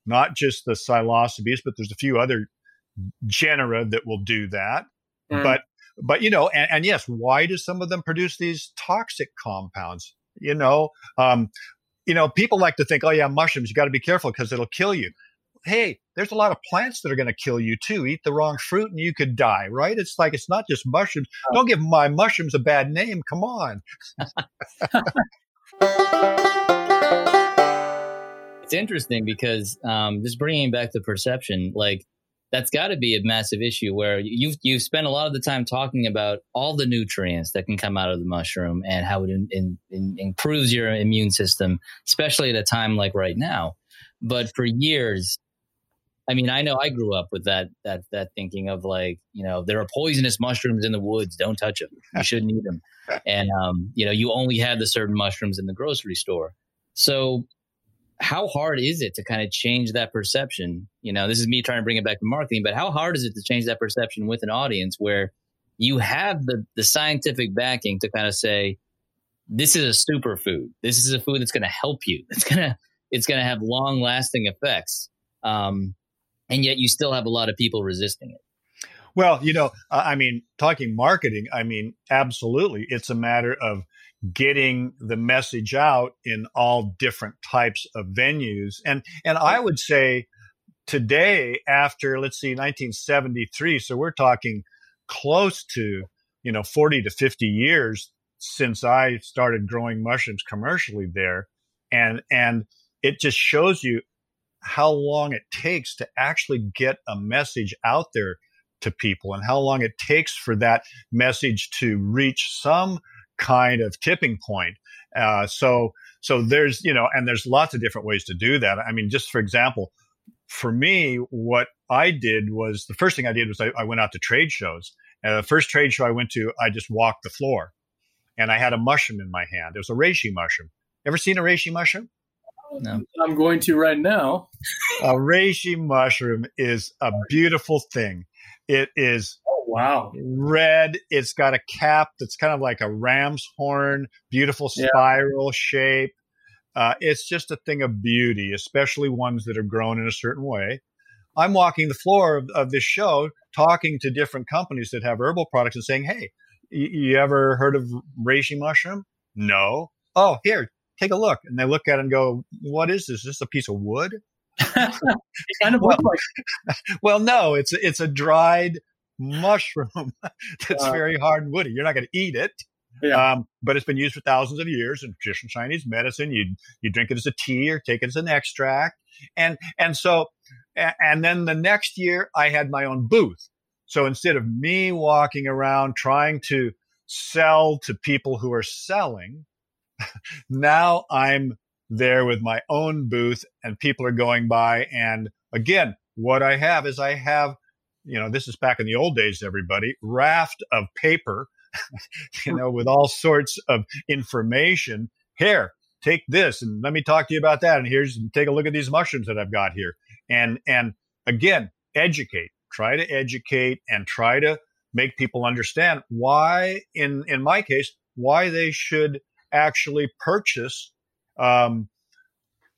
not just the psilocybes, but there's a few other genera that will do that. Mm. But but you know, and, and, yes, why do some of them produce these toxic compounds? You know, um, you know, people like to think, oh yeah, mushrooms, you got to be careful because it'll kill you. Hey, there's a lot of plants that are going to kill you too. Eat the wrong fruit and you could die, right? It's like it's not just mushrooms. Oh. Don't give my mushrooms a bad name. Come on. it's interesting because um, just bringing back the perception, like that's got to be a massive issue where you've you've spent a lot of the time talking about all the nutrients that can come out of the mushroom and how it in, in, in improves your immune system, especially at a time like right now. But for years, I mean, I know I grew up with that that that thinking of like, you know, there are poisonous mushrooms in the woods. Don't touch them. You shouldn't eat them. And um, you know, you only have the certain mushrooms in the grocery store. So how hard is it to kind of change that perception? You know, this is me trying to bring it back to marketing, but how hard is it to change that perception with an audience where you have the the scientific backing to kind of say, this is a superfood. This is a food that's going to help you. It's gonna it's going to have long lasting effects. Um, and yet you still have a lot of people resisting it. Well, you know, I mean, talking marketing, I mean, absolutely, it's a matter of getting the message out in all different types of venues. And and I would say today, after let's see, 1973, so we're talking close to you know 40 to 50 years since I started growing mushrooms commercially there, and and it just shows you how long it takes to actually get a message out there to people and how long it takes for that message to reach some kind of tipping point. Uh, so, so there's, you know, and there's lots of different ways to do that. I mean, just for example, for me, what I did was the first thing I did was I, I went out to trade shows. And the first trade show I went to, I just walked the floor and I had a mushroom in my hand. It was a reishi mushroom. Ever seen a reishi mushroom? No. I'm going to right now. a reishi mushroom is a beautiful thing. It is oh, wow red. It's got a cap that's kind of like a ram's horn, beautiful spiral yeah. shape. Uh, it's just a thing of beauty, especially ones that are grown in a certain way. I'm walking the floor of, of this show, talking to different companies that have herbal products and saying, "Hey, you, you ever heard of reishi mushroom? No. Oh, here, take a look. And they look at it and go, what is this? Is this a piece of wood? kind of well, like. well, no, it's it's a dried mushroom that's uh, very hard and woody. You're not going to eat it. Yeah. Um, but it's been used for thousands of years in traditional Chinese medicine. You you drink it as a tea or take it as an extract, and and so and then the next year I had my own booth. So instead of me walking around trying to sell to people who are selling, now I'm there with my own booth and people are going by. And again, what I have is I have, you know, this is back in the old days, everybody, raft of paper, you know, with all sorts of information. Here, take this and let me talk to you about that. And here's take a look at these mushrooms that I've got here. And and again, educate, try to educate and try to make people understand why in in my case, why they should actually purchase um,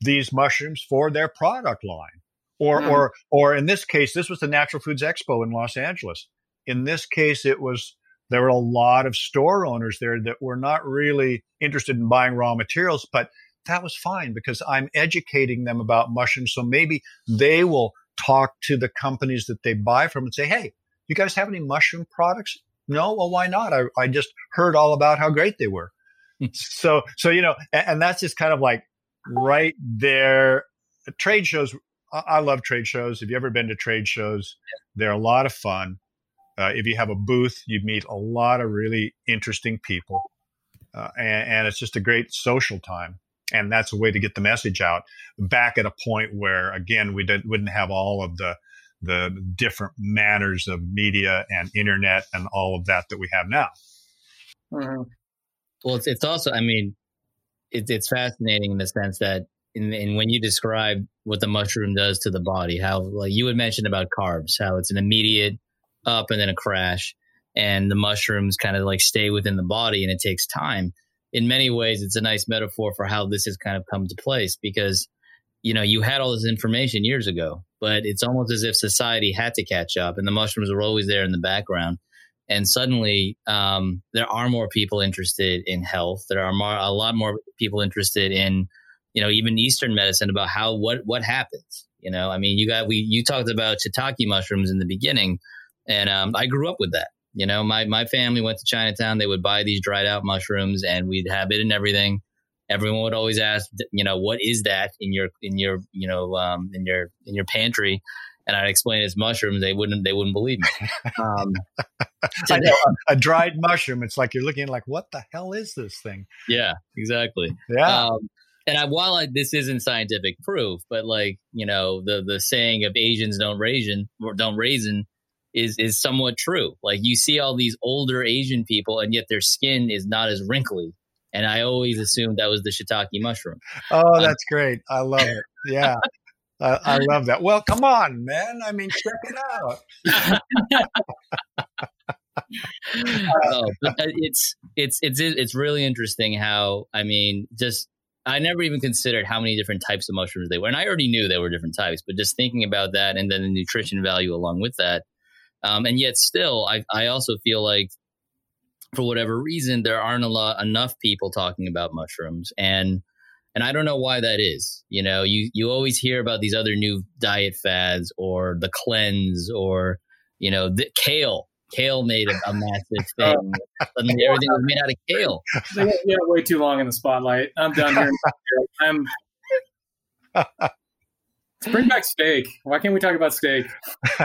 these mushrooms for their product line. Or, mm. or, or in this case, this was the Natural Foods Expo in Los Angeles. In this case, it was there were a lot of store owners there that were not really interested in buying raw materials, but that was fine because I'm educating them about mushrooms. So maybe they will talk to the companies that they buy from and say, Hey, you guys have any mushroom products? No, well, why not? I, I just heard all about how great they were so so you know and, and, that's just kind of like right there. Trade shows i love trade shows. Have you ever been to trade shows they're a lot of fun. Uh, if you have a booth you meet a lot of really interesting people uh, and, and, it's just a great social time and that's a way to get the message out. Back at a point where again we did, wouldn't have all of the the different manners of media and internet and all of that that we have now. Mm-hmm. Well, it's it's also, I mean, it's it's fascinating in the sense that in, in when you describe what the mushroom does to the body, how like you had mentioned about carbs, how it's an immediate up and then a crash, and the mushrooms kind of like stay within the body and it takes time. In many ways, it's a nice metaphor for how this has kind of come to place because you know you had all this information years ago, but it's almost as if society had to catch up, and the mushrooms were always there in the background and suddenly um, there are more people interested in health. There are more, a lot more people interested in, you know, even Eastern medicine about how what what happens. You know, I mean, you got we you talked about shiitake mushrooms in the beginning, and um, I grew up with that. You know, my my family went to Chinatown. They would buy these dried out mushrooms, and we'd have it in everything. Everyone would always ask, you know, what is that in your in your you know um, in your in your pantry? And I'd explain it's mushrooms, they wouldn't they wouldn't believe me. Um, I know a dried mushroom. It's like you're looking like, what the hell is this thing? Yeah, exactly. Yeah. Um, and I, while I, this isn't scientific proof, but like you know, the the saying of Asians don't raisin or don't raisin is is somewhat true. Like you see all these older Asian people, and yet their skin is not as wrinkly and I always assumed that was the shiitake mushroom. Oh, um, that's um, great! I love it. Yeah. I, I love that. Well, come on, man. I mean, check it out. oh, uh, it's it's it's it's really interesting how I mean, just I never even considered how many different types of mushrooms they were, and I already knew there were different types, but just thinking about that and then the nutrition value along with that, um, and yet still, I I also feel like for whatever reason there aren't a lot enough people talking about mushrooms and and I don't know why that is. You know, you you always hear about these other new diet fads or the cleanse or you know the kale kale made a, a massive oh. thing. Suddenly everything was made out of kale. Get way too long in the spotlight. I'm done here. I'm. Let's bring back steak. Why can't we talk about steak?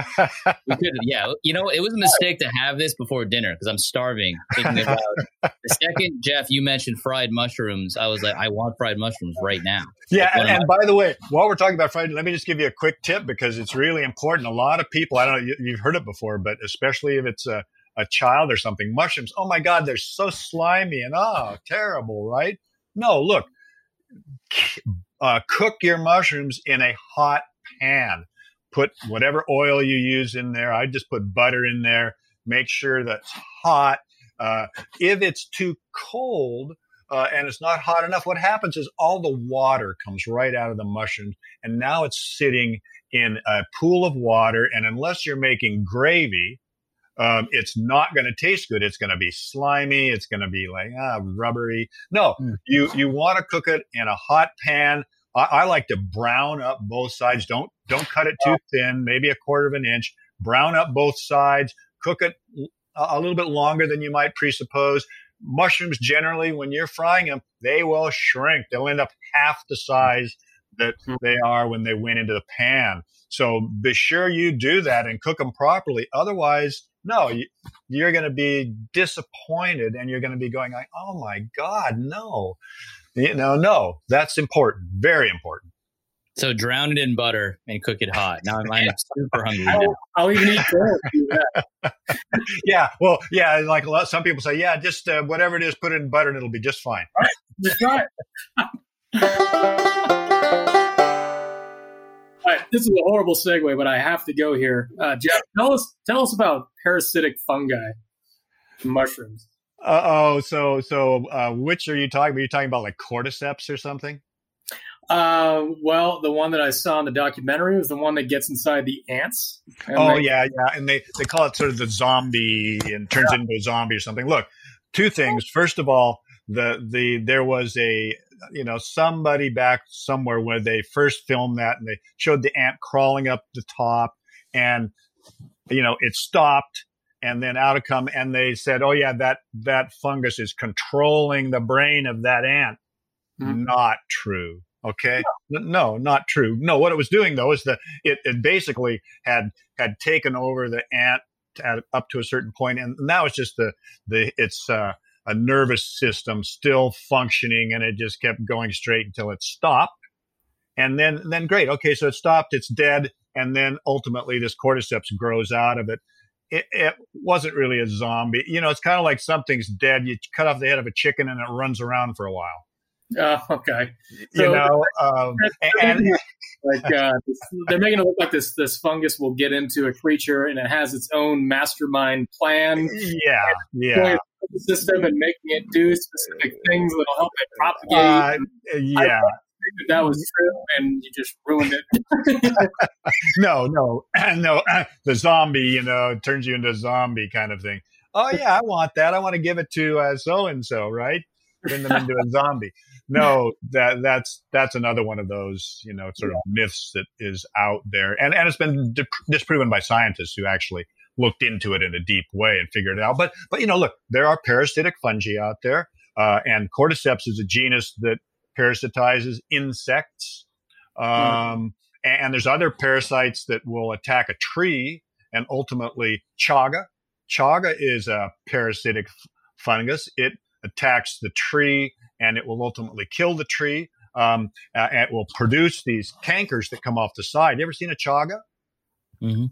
we could, yeah. You know, it was a mistake to have this before dinner because I'm starving. Thinking about the second, Jeff, you mentioned fried mushrooms. I was like, I want fried mushrooms right now. Yeah, and, and by the way, while we're talking about fried, let me just give you a quick tip because it's really important. A lot of people, I don't know, you, have heard it before, but especially if it's a, a child or something, mushrooms. Oh my God, they're so slimy and oh, terrible, right? No, look, uh, cook your mushrooms in a hot pan. Put whatever oil you use in there. I just put butter in there. Make sure that's hot. Uh, if it's too cold uh, and it's not hot enough, what happens is all the water comes right out of the mushrooms, and now it's sitting in a pool of water. And unless you're making gravy, um, it's not going to taste good. It's going to be slimy. It's going to be like ah, rubbery. No, mm. you you want to cook it in a hot pan. I, I, like to brown up both sides. Don't don't cut it too thin. Maybe a quarter of an inch. Brown up both sides. Cook it a, a little bit longer than you might presuppose. Mushrooms generally, when you're frying them, they will shrink. They'll end up half the size that hmm. they are when they went into the pan. So be sure you do that and cook them properly. Otherwise, no, you're going to be disappointed and you're going to be going like, oh my God, no. You know, no, that's important. Very important. So drown it in butter and cook it hot. Now I'm, I'm super hungry. I'll, I'll, even eat that. yeah, well, yeah, like a lot. Some people say, yeah, just uh, whatever it is, put it in butter and it'll be just fine. All right, that's right. All right, this is a horrible segue, but I have to go here. Uh, Jeff, tell us tell us about parasitic fungi, mushrooms. Uh, oh, so so uh, which are you talking? Are you talking about like cordyceps or something? Uh, well, the one that I saw in the documentary was the one that gets inside the ants. Oh they- yeah, yeah, and they they call it sort of the zombie and turns yeah. into a zombie or something. Look, two things. First of all, the the there was a you know somebody back somewhere where they first filmed that and they showed the ant crawling up the top and you know it stopped and then out of come and they said oh yeah that that fungus is controlling the brain of that ant mm-hmm. not true okay no. no not true no what it was doing though is that it, it basically had had taken over the ant at, up to a certain point and now it's just the the it's uh a nervous system still functioning and it just kept going straight until it stopped. And then, then great. Okay. So it stopped. It's dead. And then ultimately this cordyceps grows out of it. It, it wasn't really a zombie. You know, it's kind of like something's dead. You cut off the head of a chicken and it runs around for a while. Oh, okay. So, you know, um, and, like uh, they're making it look like this this fungus will get into a creature and it has its own mastermind plan. Yeah, yeah system and making it do specific things that'll help it propagate. Uh, yeah. That, that was true, and you just ruined it. no, no, no. The zombie, you know, turns you into a zombie kind of thing. Oh yeah, I want that. I want to give it to so and so, right? Turn them into a zombie. No, that that's that's another one of those, you know, sort of myths that is out there, and and it's been di- disproven by scientists who actually looked into it in a deep way and figured it out. But, but you know, look, there are parasitic fungi out there, uh, and cordyceps is a genus that parasitizes insects. Um, mm. and, and there's other parasites that will attack a tree and ultimately chaga. Chaga is a parasitic f- fungus. It attacks the tree and it will ultimately kill the tree. Um, uh, it will produce these cankers that come off the side. You ever seen a chaga? Mm-hmm.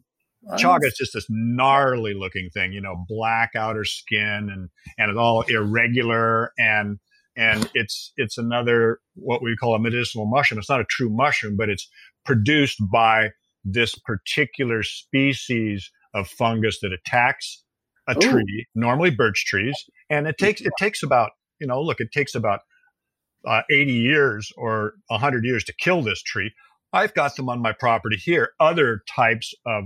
Chaga is just this gnarly looking thing, you know, black outer skin and, and it's all irregular. And, and it's it's another what we call a medicinal mushroom. It's not a true mushroom, but it's produced by this particular species of fungus that attacks a Ooh. tree, normally birch trees, and it takes it takes about you know look it takes about uh, 80 years or 100 years to kill this tree. I've got them on my property here. Other types of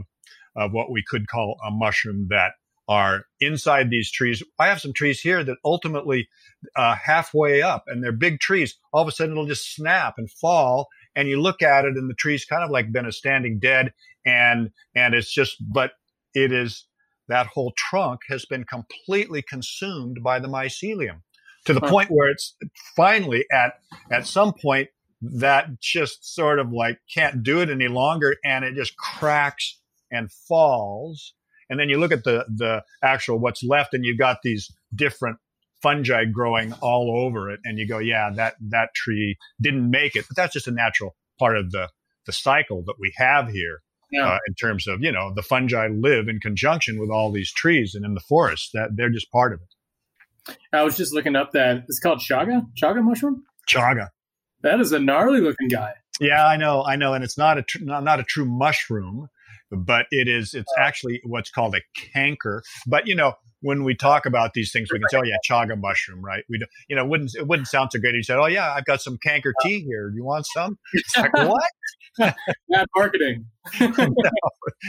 of what we could call a mushroom that are inside these trees. I have some trees here that ultimately uh, halfway up, and they're big trees. All of a sudden, it'll just snap and fall, and you look at it, and the tree's kind of like been a standing dead, and and it's just, but it is that whole trunk has been completely consumed by the mycelium to the point where it's finally at at some point that just sort of like can't do it any longer, and it just cracks and falls and then you look at the the actual what's left, and you've got these different fungi growing all over it, and you go, yeah, that that tree didn't make it, but that's just a natural part of the the cycle that we have here. Yeah. Uh, in terms of you know the fungi live in conjunction with all these trees and in the forest that they're just part of it. I was just looking up that it's called chaga? Chaga mushroom? Chaga. That is a gnarly looking guy. Yeah i know i know. And it's not a tr- not, not a true mushroom but it is it's actually what's called a canker. But you know, when we talk about these things, we can say, "Oh yeah, chaga mushroom," right? We, don't—you know, wouldn't it wouldn't sound so good. He said, "Oh yeah, I've got some canker tea here. Do you want some?" It's like what? Bad marketing.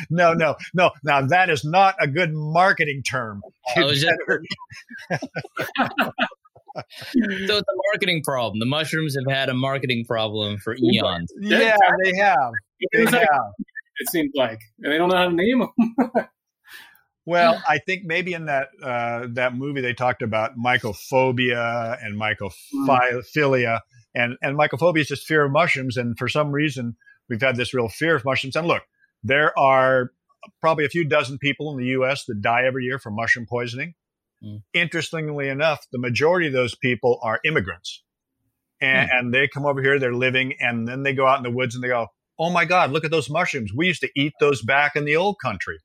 no, no, no, Now that is not a good marketing term. so it's a marketing problem. The mushrooms have had a marketing problem for eons. Yeah, they have. They have it seems like, and they don't know how to name them. well, I think maybe in that uh, that movie they talked about mycophobia and mycophilia, and and mycophobia is just fear of mushrooms, and for some reason we've had this real fear of mushrooms. And look, there are probably a few dozen people in the U.S. that die every year from mushroom poisoning. Mm. Interestingly enough, the majority of those people are immigrants. And, mm. and, they come over here, they're living, and then they go out in the woods and they go, oh my God, look at those mushrooms. We used to eat those back in the old country.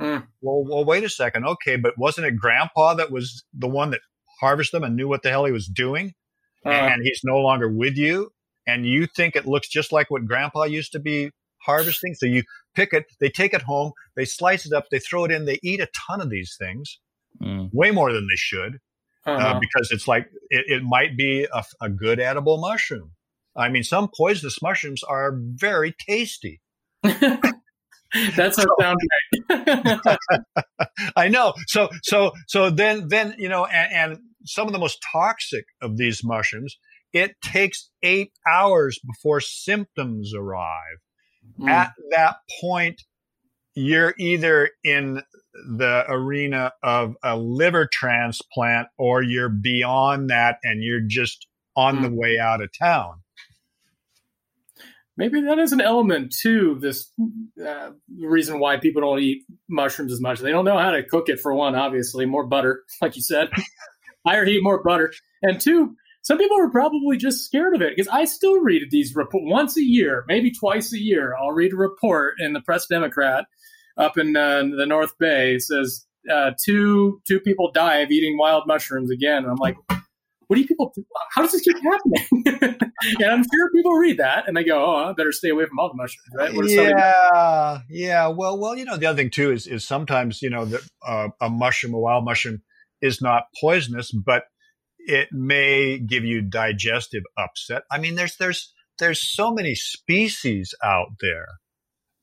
Hmm. Well, well, wait a second. Okay, but wasn't it grandpa that was the one that harvested them and knew what the hell he was doing? Uh, and he's no longer with you. And you think it looks just like what grandpa used to be harvesting. So you pick it, they take it home, they slice it up, they throw it in, they eat a ton of these things, mm. way more than they should. Uh, uh-huh. Uh, because it's like it, it might be a, a, good edible mushroom. I mean, some poisonous mushrooms are very tasty. That's a sound right. I know. So, so, so then, then you know, and, and some of the most toxic of these mushrooms, it takes eight hours before symptoms arrive. Mm. At that point, you're either in the arena of a liver transplant or you're beyond that and you're just on mm. the way out of town maybe that is an element to this uh, reason why people don't eat mushrooms as much. They don't know how to cook it for one, obviously, more butter, like you said, higher heat, more butter, and two, some people are probably just scared of it because I still read these reports once a year, maybe twice a year. I'll read a report in the Press Democrat up in uh, the North Bay. It says uh, two two people die of eating wild mushrooms again, and I'm like what do you people do? How does this keep happening? and I'm sure people read that and they go, oh, I better stay away from all the mushrooms, right? yeah, yeah. Well, well, you know, the other thing too is is sometimes you know that uh, a mushroom, a wild mushroom, is not poisonous, but it may give you digestive upset. I mean, there's there's there's so many species out there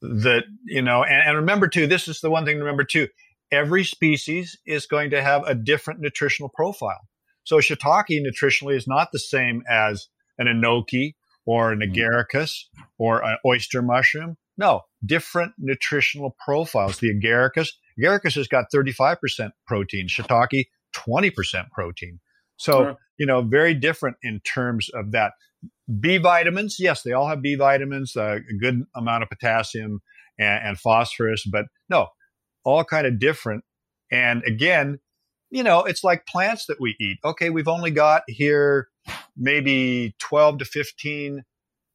that you know, and, and remember too, this is the one thing to remember too. Every species is going to have a different nutritional profile. So shiitake nutritionally is not the same as an enoki or an mm. agaricus or an oyster mushroom. No, different nutritional profiles. The agaricus, agaricus has got 35% protein, shiitake 20% protein. So, you know, very different in terms of that. B vitamins, yes, they all have B vitamins, uh, a good amount of potassium and, and phosphorus, but no, all kind of different. And again, you know, it's like plants that we eat. Okay, we've only got here maybe 12 to 15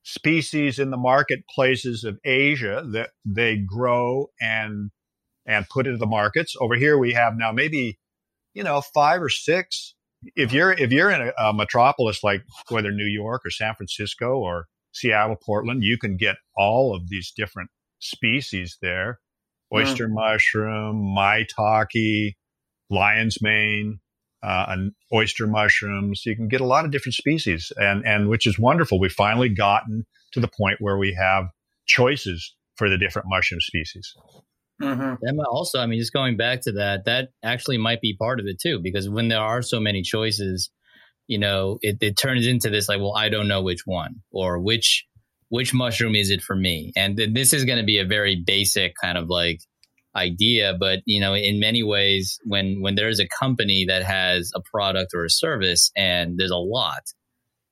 species in the marketplaces of Asia that they grow and and put into the markets. Over here we have now maybe, you know, five or six if you're if you're in a, a metropolis like whether New York or San Francisco or Seattle, Portland, you can get all of these different species there: oyster mm. mushroom, maitake, lion's mane, uh, and oyster mushrooms. You can get a lot of different species, and and which is wonderful. We've finally gotten to the point where we have choices for the different mushroom species. Mm-hmm. also, I mean, just going back to that, that actually might be part of it too, because when there are so many choices, you know, it, it turns into this like, well, I don't know which one or which which mushroom is it for me, and th- this is going to be a very basic kind of like idea, but you know, in many ways, when when there is a company that has a product or a service, and there's a lot,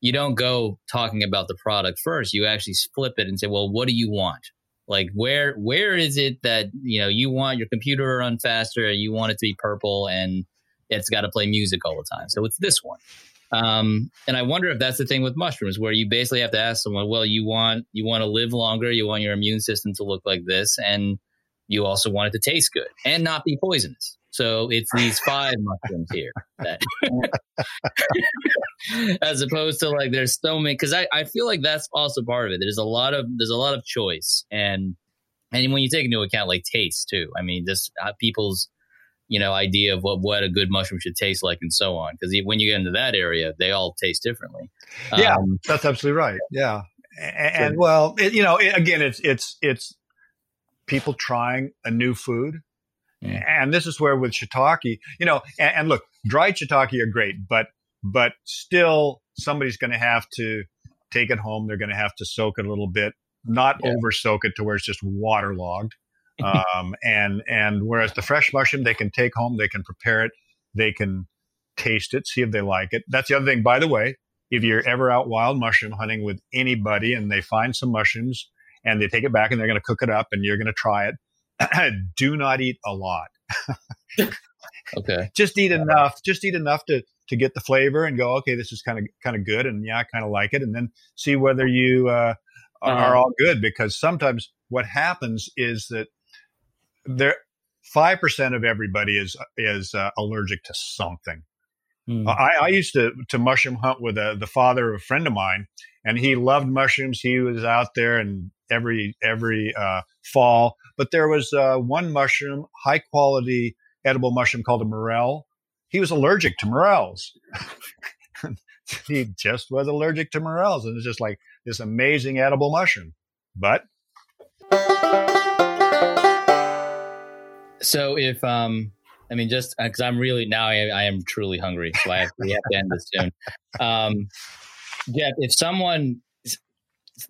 you don't go talking about the product first. You actually flip it and say, well, what do you want? Like where where is it that you know you want your computer to run faster and you want it to be purple and it's got to play music all the time? So it's this one. Um, and I wonder if that's the thing with mushrooms, where you basically have to ask someone, well, you want you want to live longer, you want your immune system to look like this, and you also want it to taste good and not be poisonous. So it's these five mushrooms here that, as opposed to like there's so many. Because I, I feel like that's also part of it. There's a lot of there's a lot of choice, and and when you take into account like taste too. I mean, just uh, people's you know idea of what what a good mushroom should taste like and so on. Because when you get into that area, they all taste differently. Yeah, um, that's absolutely right. Yeah, and, and well, it, you know, it, again, it's it's it's people trying a new food Mm. And this is where with shiitake, you know, and, and look, dried shiitake are great, but but still somebody's going to have to take it home. They're going to have to soak it a little bit, not yeah. over soak it to where it's just waterlogged. um, and and whereas the fresh mushroom they can take home, they can prepare it, they can taste it, see if they like it. That's the other thing, by the way. If you're ever out wild mushroom hunting with anybody and they find some mushrooms and they take it back and they're going to cook it up and you're going to try it, do not eat a lot. okay. Just eat enough. Just eat enough to to get the flavor and go, okay, this is kind of kind of good, and yeah, I kind of like it, and then see whether you uh, are, uh-huh. all good. Because sometimes what happens is that there five percent of everybody is is uh, allergic to something. Mm. I, I, used to to mushroom hunt with a, the father of a friend of mine, and he loved mushrooms. He was out there and every every uh, fall. But there was uh, one mushroom, high quality edible mushroom called a morel. He was allergic to morels. he just was allergic to morels, and it's just like this amazing edible mushroom. But so if um I mean, just because uh, I'm really now I, I, am truly hungry, so I have, we have to end this soon. Um, Jeff, if someone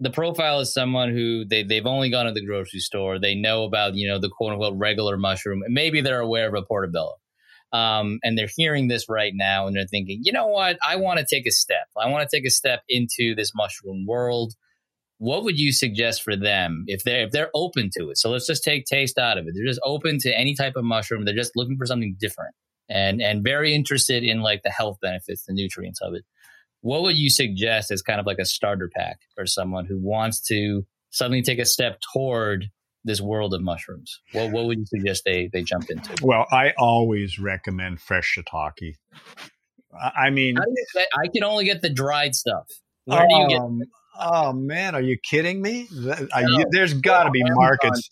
the profile is someone who they, they've only gone to the grocery store. They know about, you know, the quote unquote regular mushroom. Maybe they're aware of a portobello. Um, and they're hearing this right now and they're thinking, you know what? I want to take a step. I want to take a step into this mushroom world. What would you suggest for them if they're if they're open to it? So let's just take taste out of it. They're just open to any type of mushroom. They're just looking for something different and and very interested in like the health benefits, the nutrients of it what would you suggest as kind of like a starter pack for someone who wants to suddenly take a step toward this world of mushrooms? What what would you suggest they they jump into? Well, I always recommend fresh shiitake. I mean, I can only get the dried stuff. Where um, do you get? Um, oh man, are you kidding me? No, you, there's got to be markets.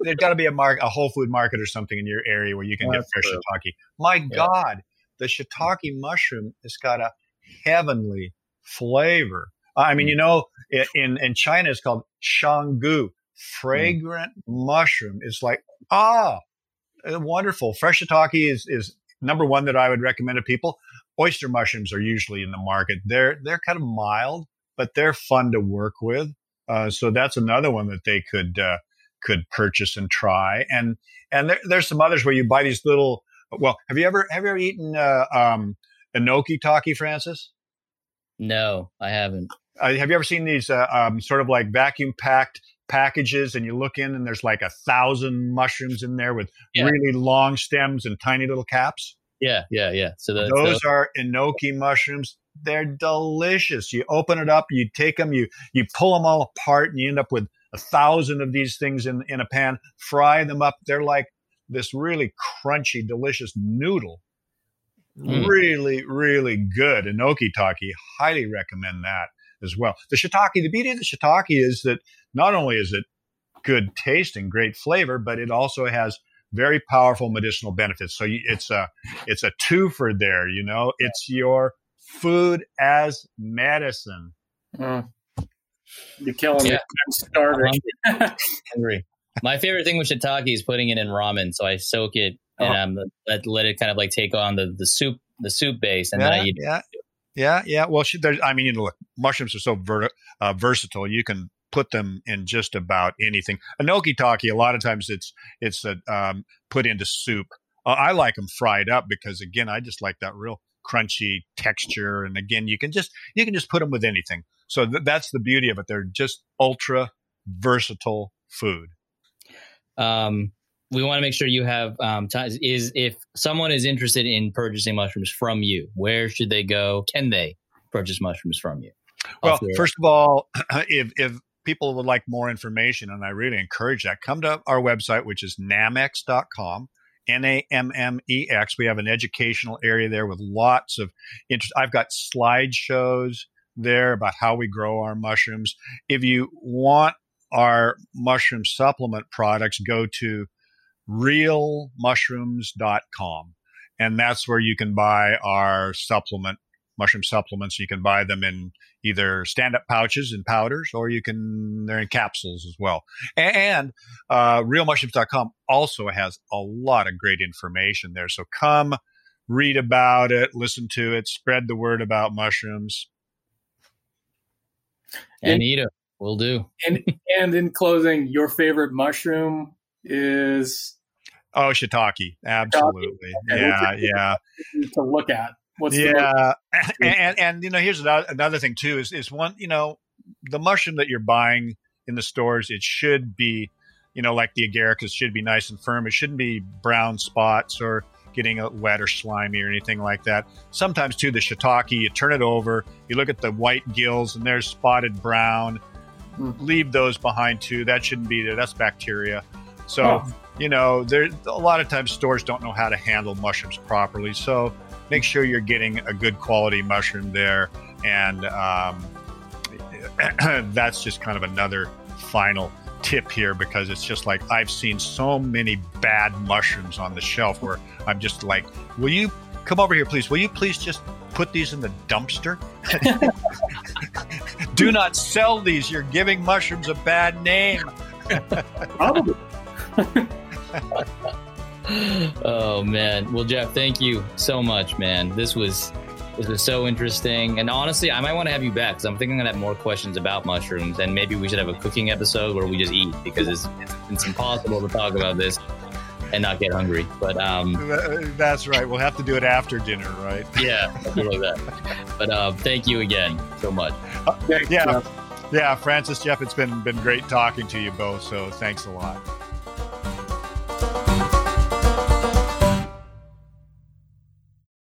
There's got to be a market, a Whole Food market or something in your area where you can get fresh true. shiitake. My yeah. God, the shiitake mushroom has got a heavenly flavor. I mean, you know, in, in China, it's called shangu, fragrant mm. mushroom. It's like, ah, wonderful. Fresh shiitake is, is number one that I would recommend to people. Oyster mushrooms are usually in the market. They're, they're kind of mild, but they're fun to work with. Uh, so that's another one that they could, uh, could purchase and try. And, and there, there's some others where you buy these little, well, have you ever, have you ever eaten, uh, um, enokitake, Francis? No, I haven't. Uh, have you ever seen these uh, um, sort of like vacuum packed packages and you look in and there's like a thousand mushrooms in there with yeah. really long stems and tiny little caps? Yeah, yeah, yeah. So the, those are enoki mushrooms. They're delicious. You open it up, you take them, you you pull them all apart, and you end up with a thousand of these things in in a pan. Fry them up. They're like this really crunchy, delicious noodle Mm. Really, really good. Enokitake, highly recommend that as well. The shiitake, the beauty of the shiitake is that not only is it good taste and great flavor, but it also has very powerful medicinal benefits. So it's a it's a twofer there. You know, it's your food as medicine. Mm. You're killing yeah. me. I'm starving. hungry. My favorite thing with shiitake is putting it in ramen. So I soak it and oh. um, let, let it kind of like take on the, the soup the soup base, and yeah, then I eat. Yeah, yeah, yeah. Well, there's, I mean, you know, look, mushrooms are so ver- uh, versatile. You can put them in just about anything. Enokitake, a lot of times it's it's uh, um, put into soup. Uh, I like them fried up because again, I just like that real crunchy texture. And again, you can just you can just put them with anything. So th- that's the beauty of it. They're just ultra versatile food. Um, we want to make sure you have um, t- is if someone is interested in purchasing mushrooms from you, where should they go? Can they purchase mushrooms from you? Well, first of all, if if people would like more information, and I really encourage that, come to our website, which is nammex.com. N A M M E X. We have an educational area there with lots of interest. I've got slideshows there about how we grow our mushrooms. If you want our mushroom supplement products, go to realmushrooms.com. And that's where you can buy our supplement, mushroom supplements. You can buy them in either stand up pouches and powders, or you can, they're in capsules as well. And uh, realmushrooms.com also has a lot of great information there. So come read about it, listen to it, spread the word about mushrooms. And eat it. Will do. and and in closing, your favorite mushroom is Oh, shiitake, absolutely. Okay. Yeah, yeah. To look at. What's yeah, and, and, and you know, here's another, another thing too is is one you know the mushroom that you're buying in the stores it should be you know like the agaricus should be nice and firm. It shouldn't be brown spots or getting wet or slimy or anything like that. Sometimes too the shiitake you turn it over, you look at the white gills and there's spotted brown. Mm. Leave those behind too. That shouldn't be there. That's bacteria. So. Oh you know, there a lot of times stores don't know how to handle mushrooms properly. So make sure you're getting a good quality mushroom there, and um, that's just kind of another final tip here because it's just like I've seen so many bad mushrooms on the shelf where I'm just like, will you come over here, please? Will you please just put these in the dumpster? Do not sell these. You're giving mushrooms a bad name. Probably. oh man. Well, Jeff, thank you so much, man. This was this was so interesting, and honestly, I might want to have you back because I'm thinking I'm gonna have more questions about mushrooms, and maybe we should have a cooking episode where we just eat because it's it's impossible to talk about this and not get hungry. But um, that's right. We'll have to do it after dinner, right? Yeah, like that. But uh, thank you again so much. Uh, yeah, yeah, Francis, Jeff. It's been been great talking to you both. So thanks a lot.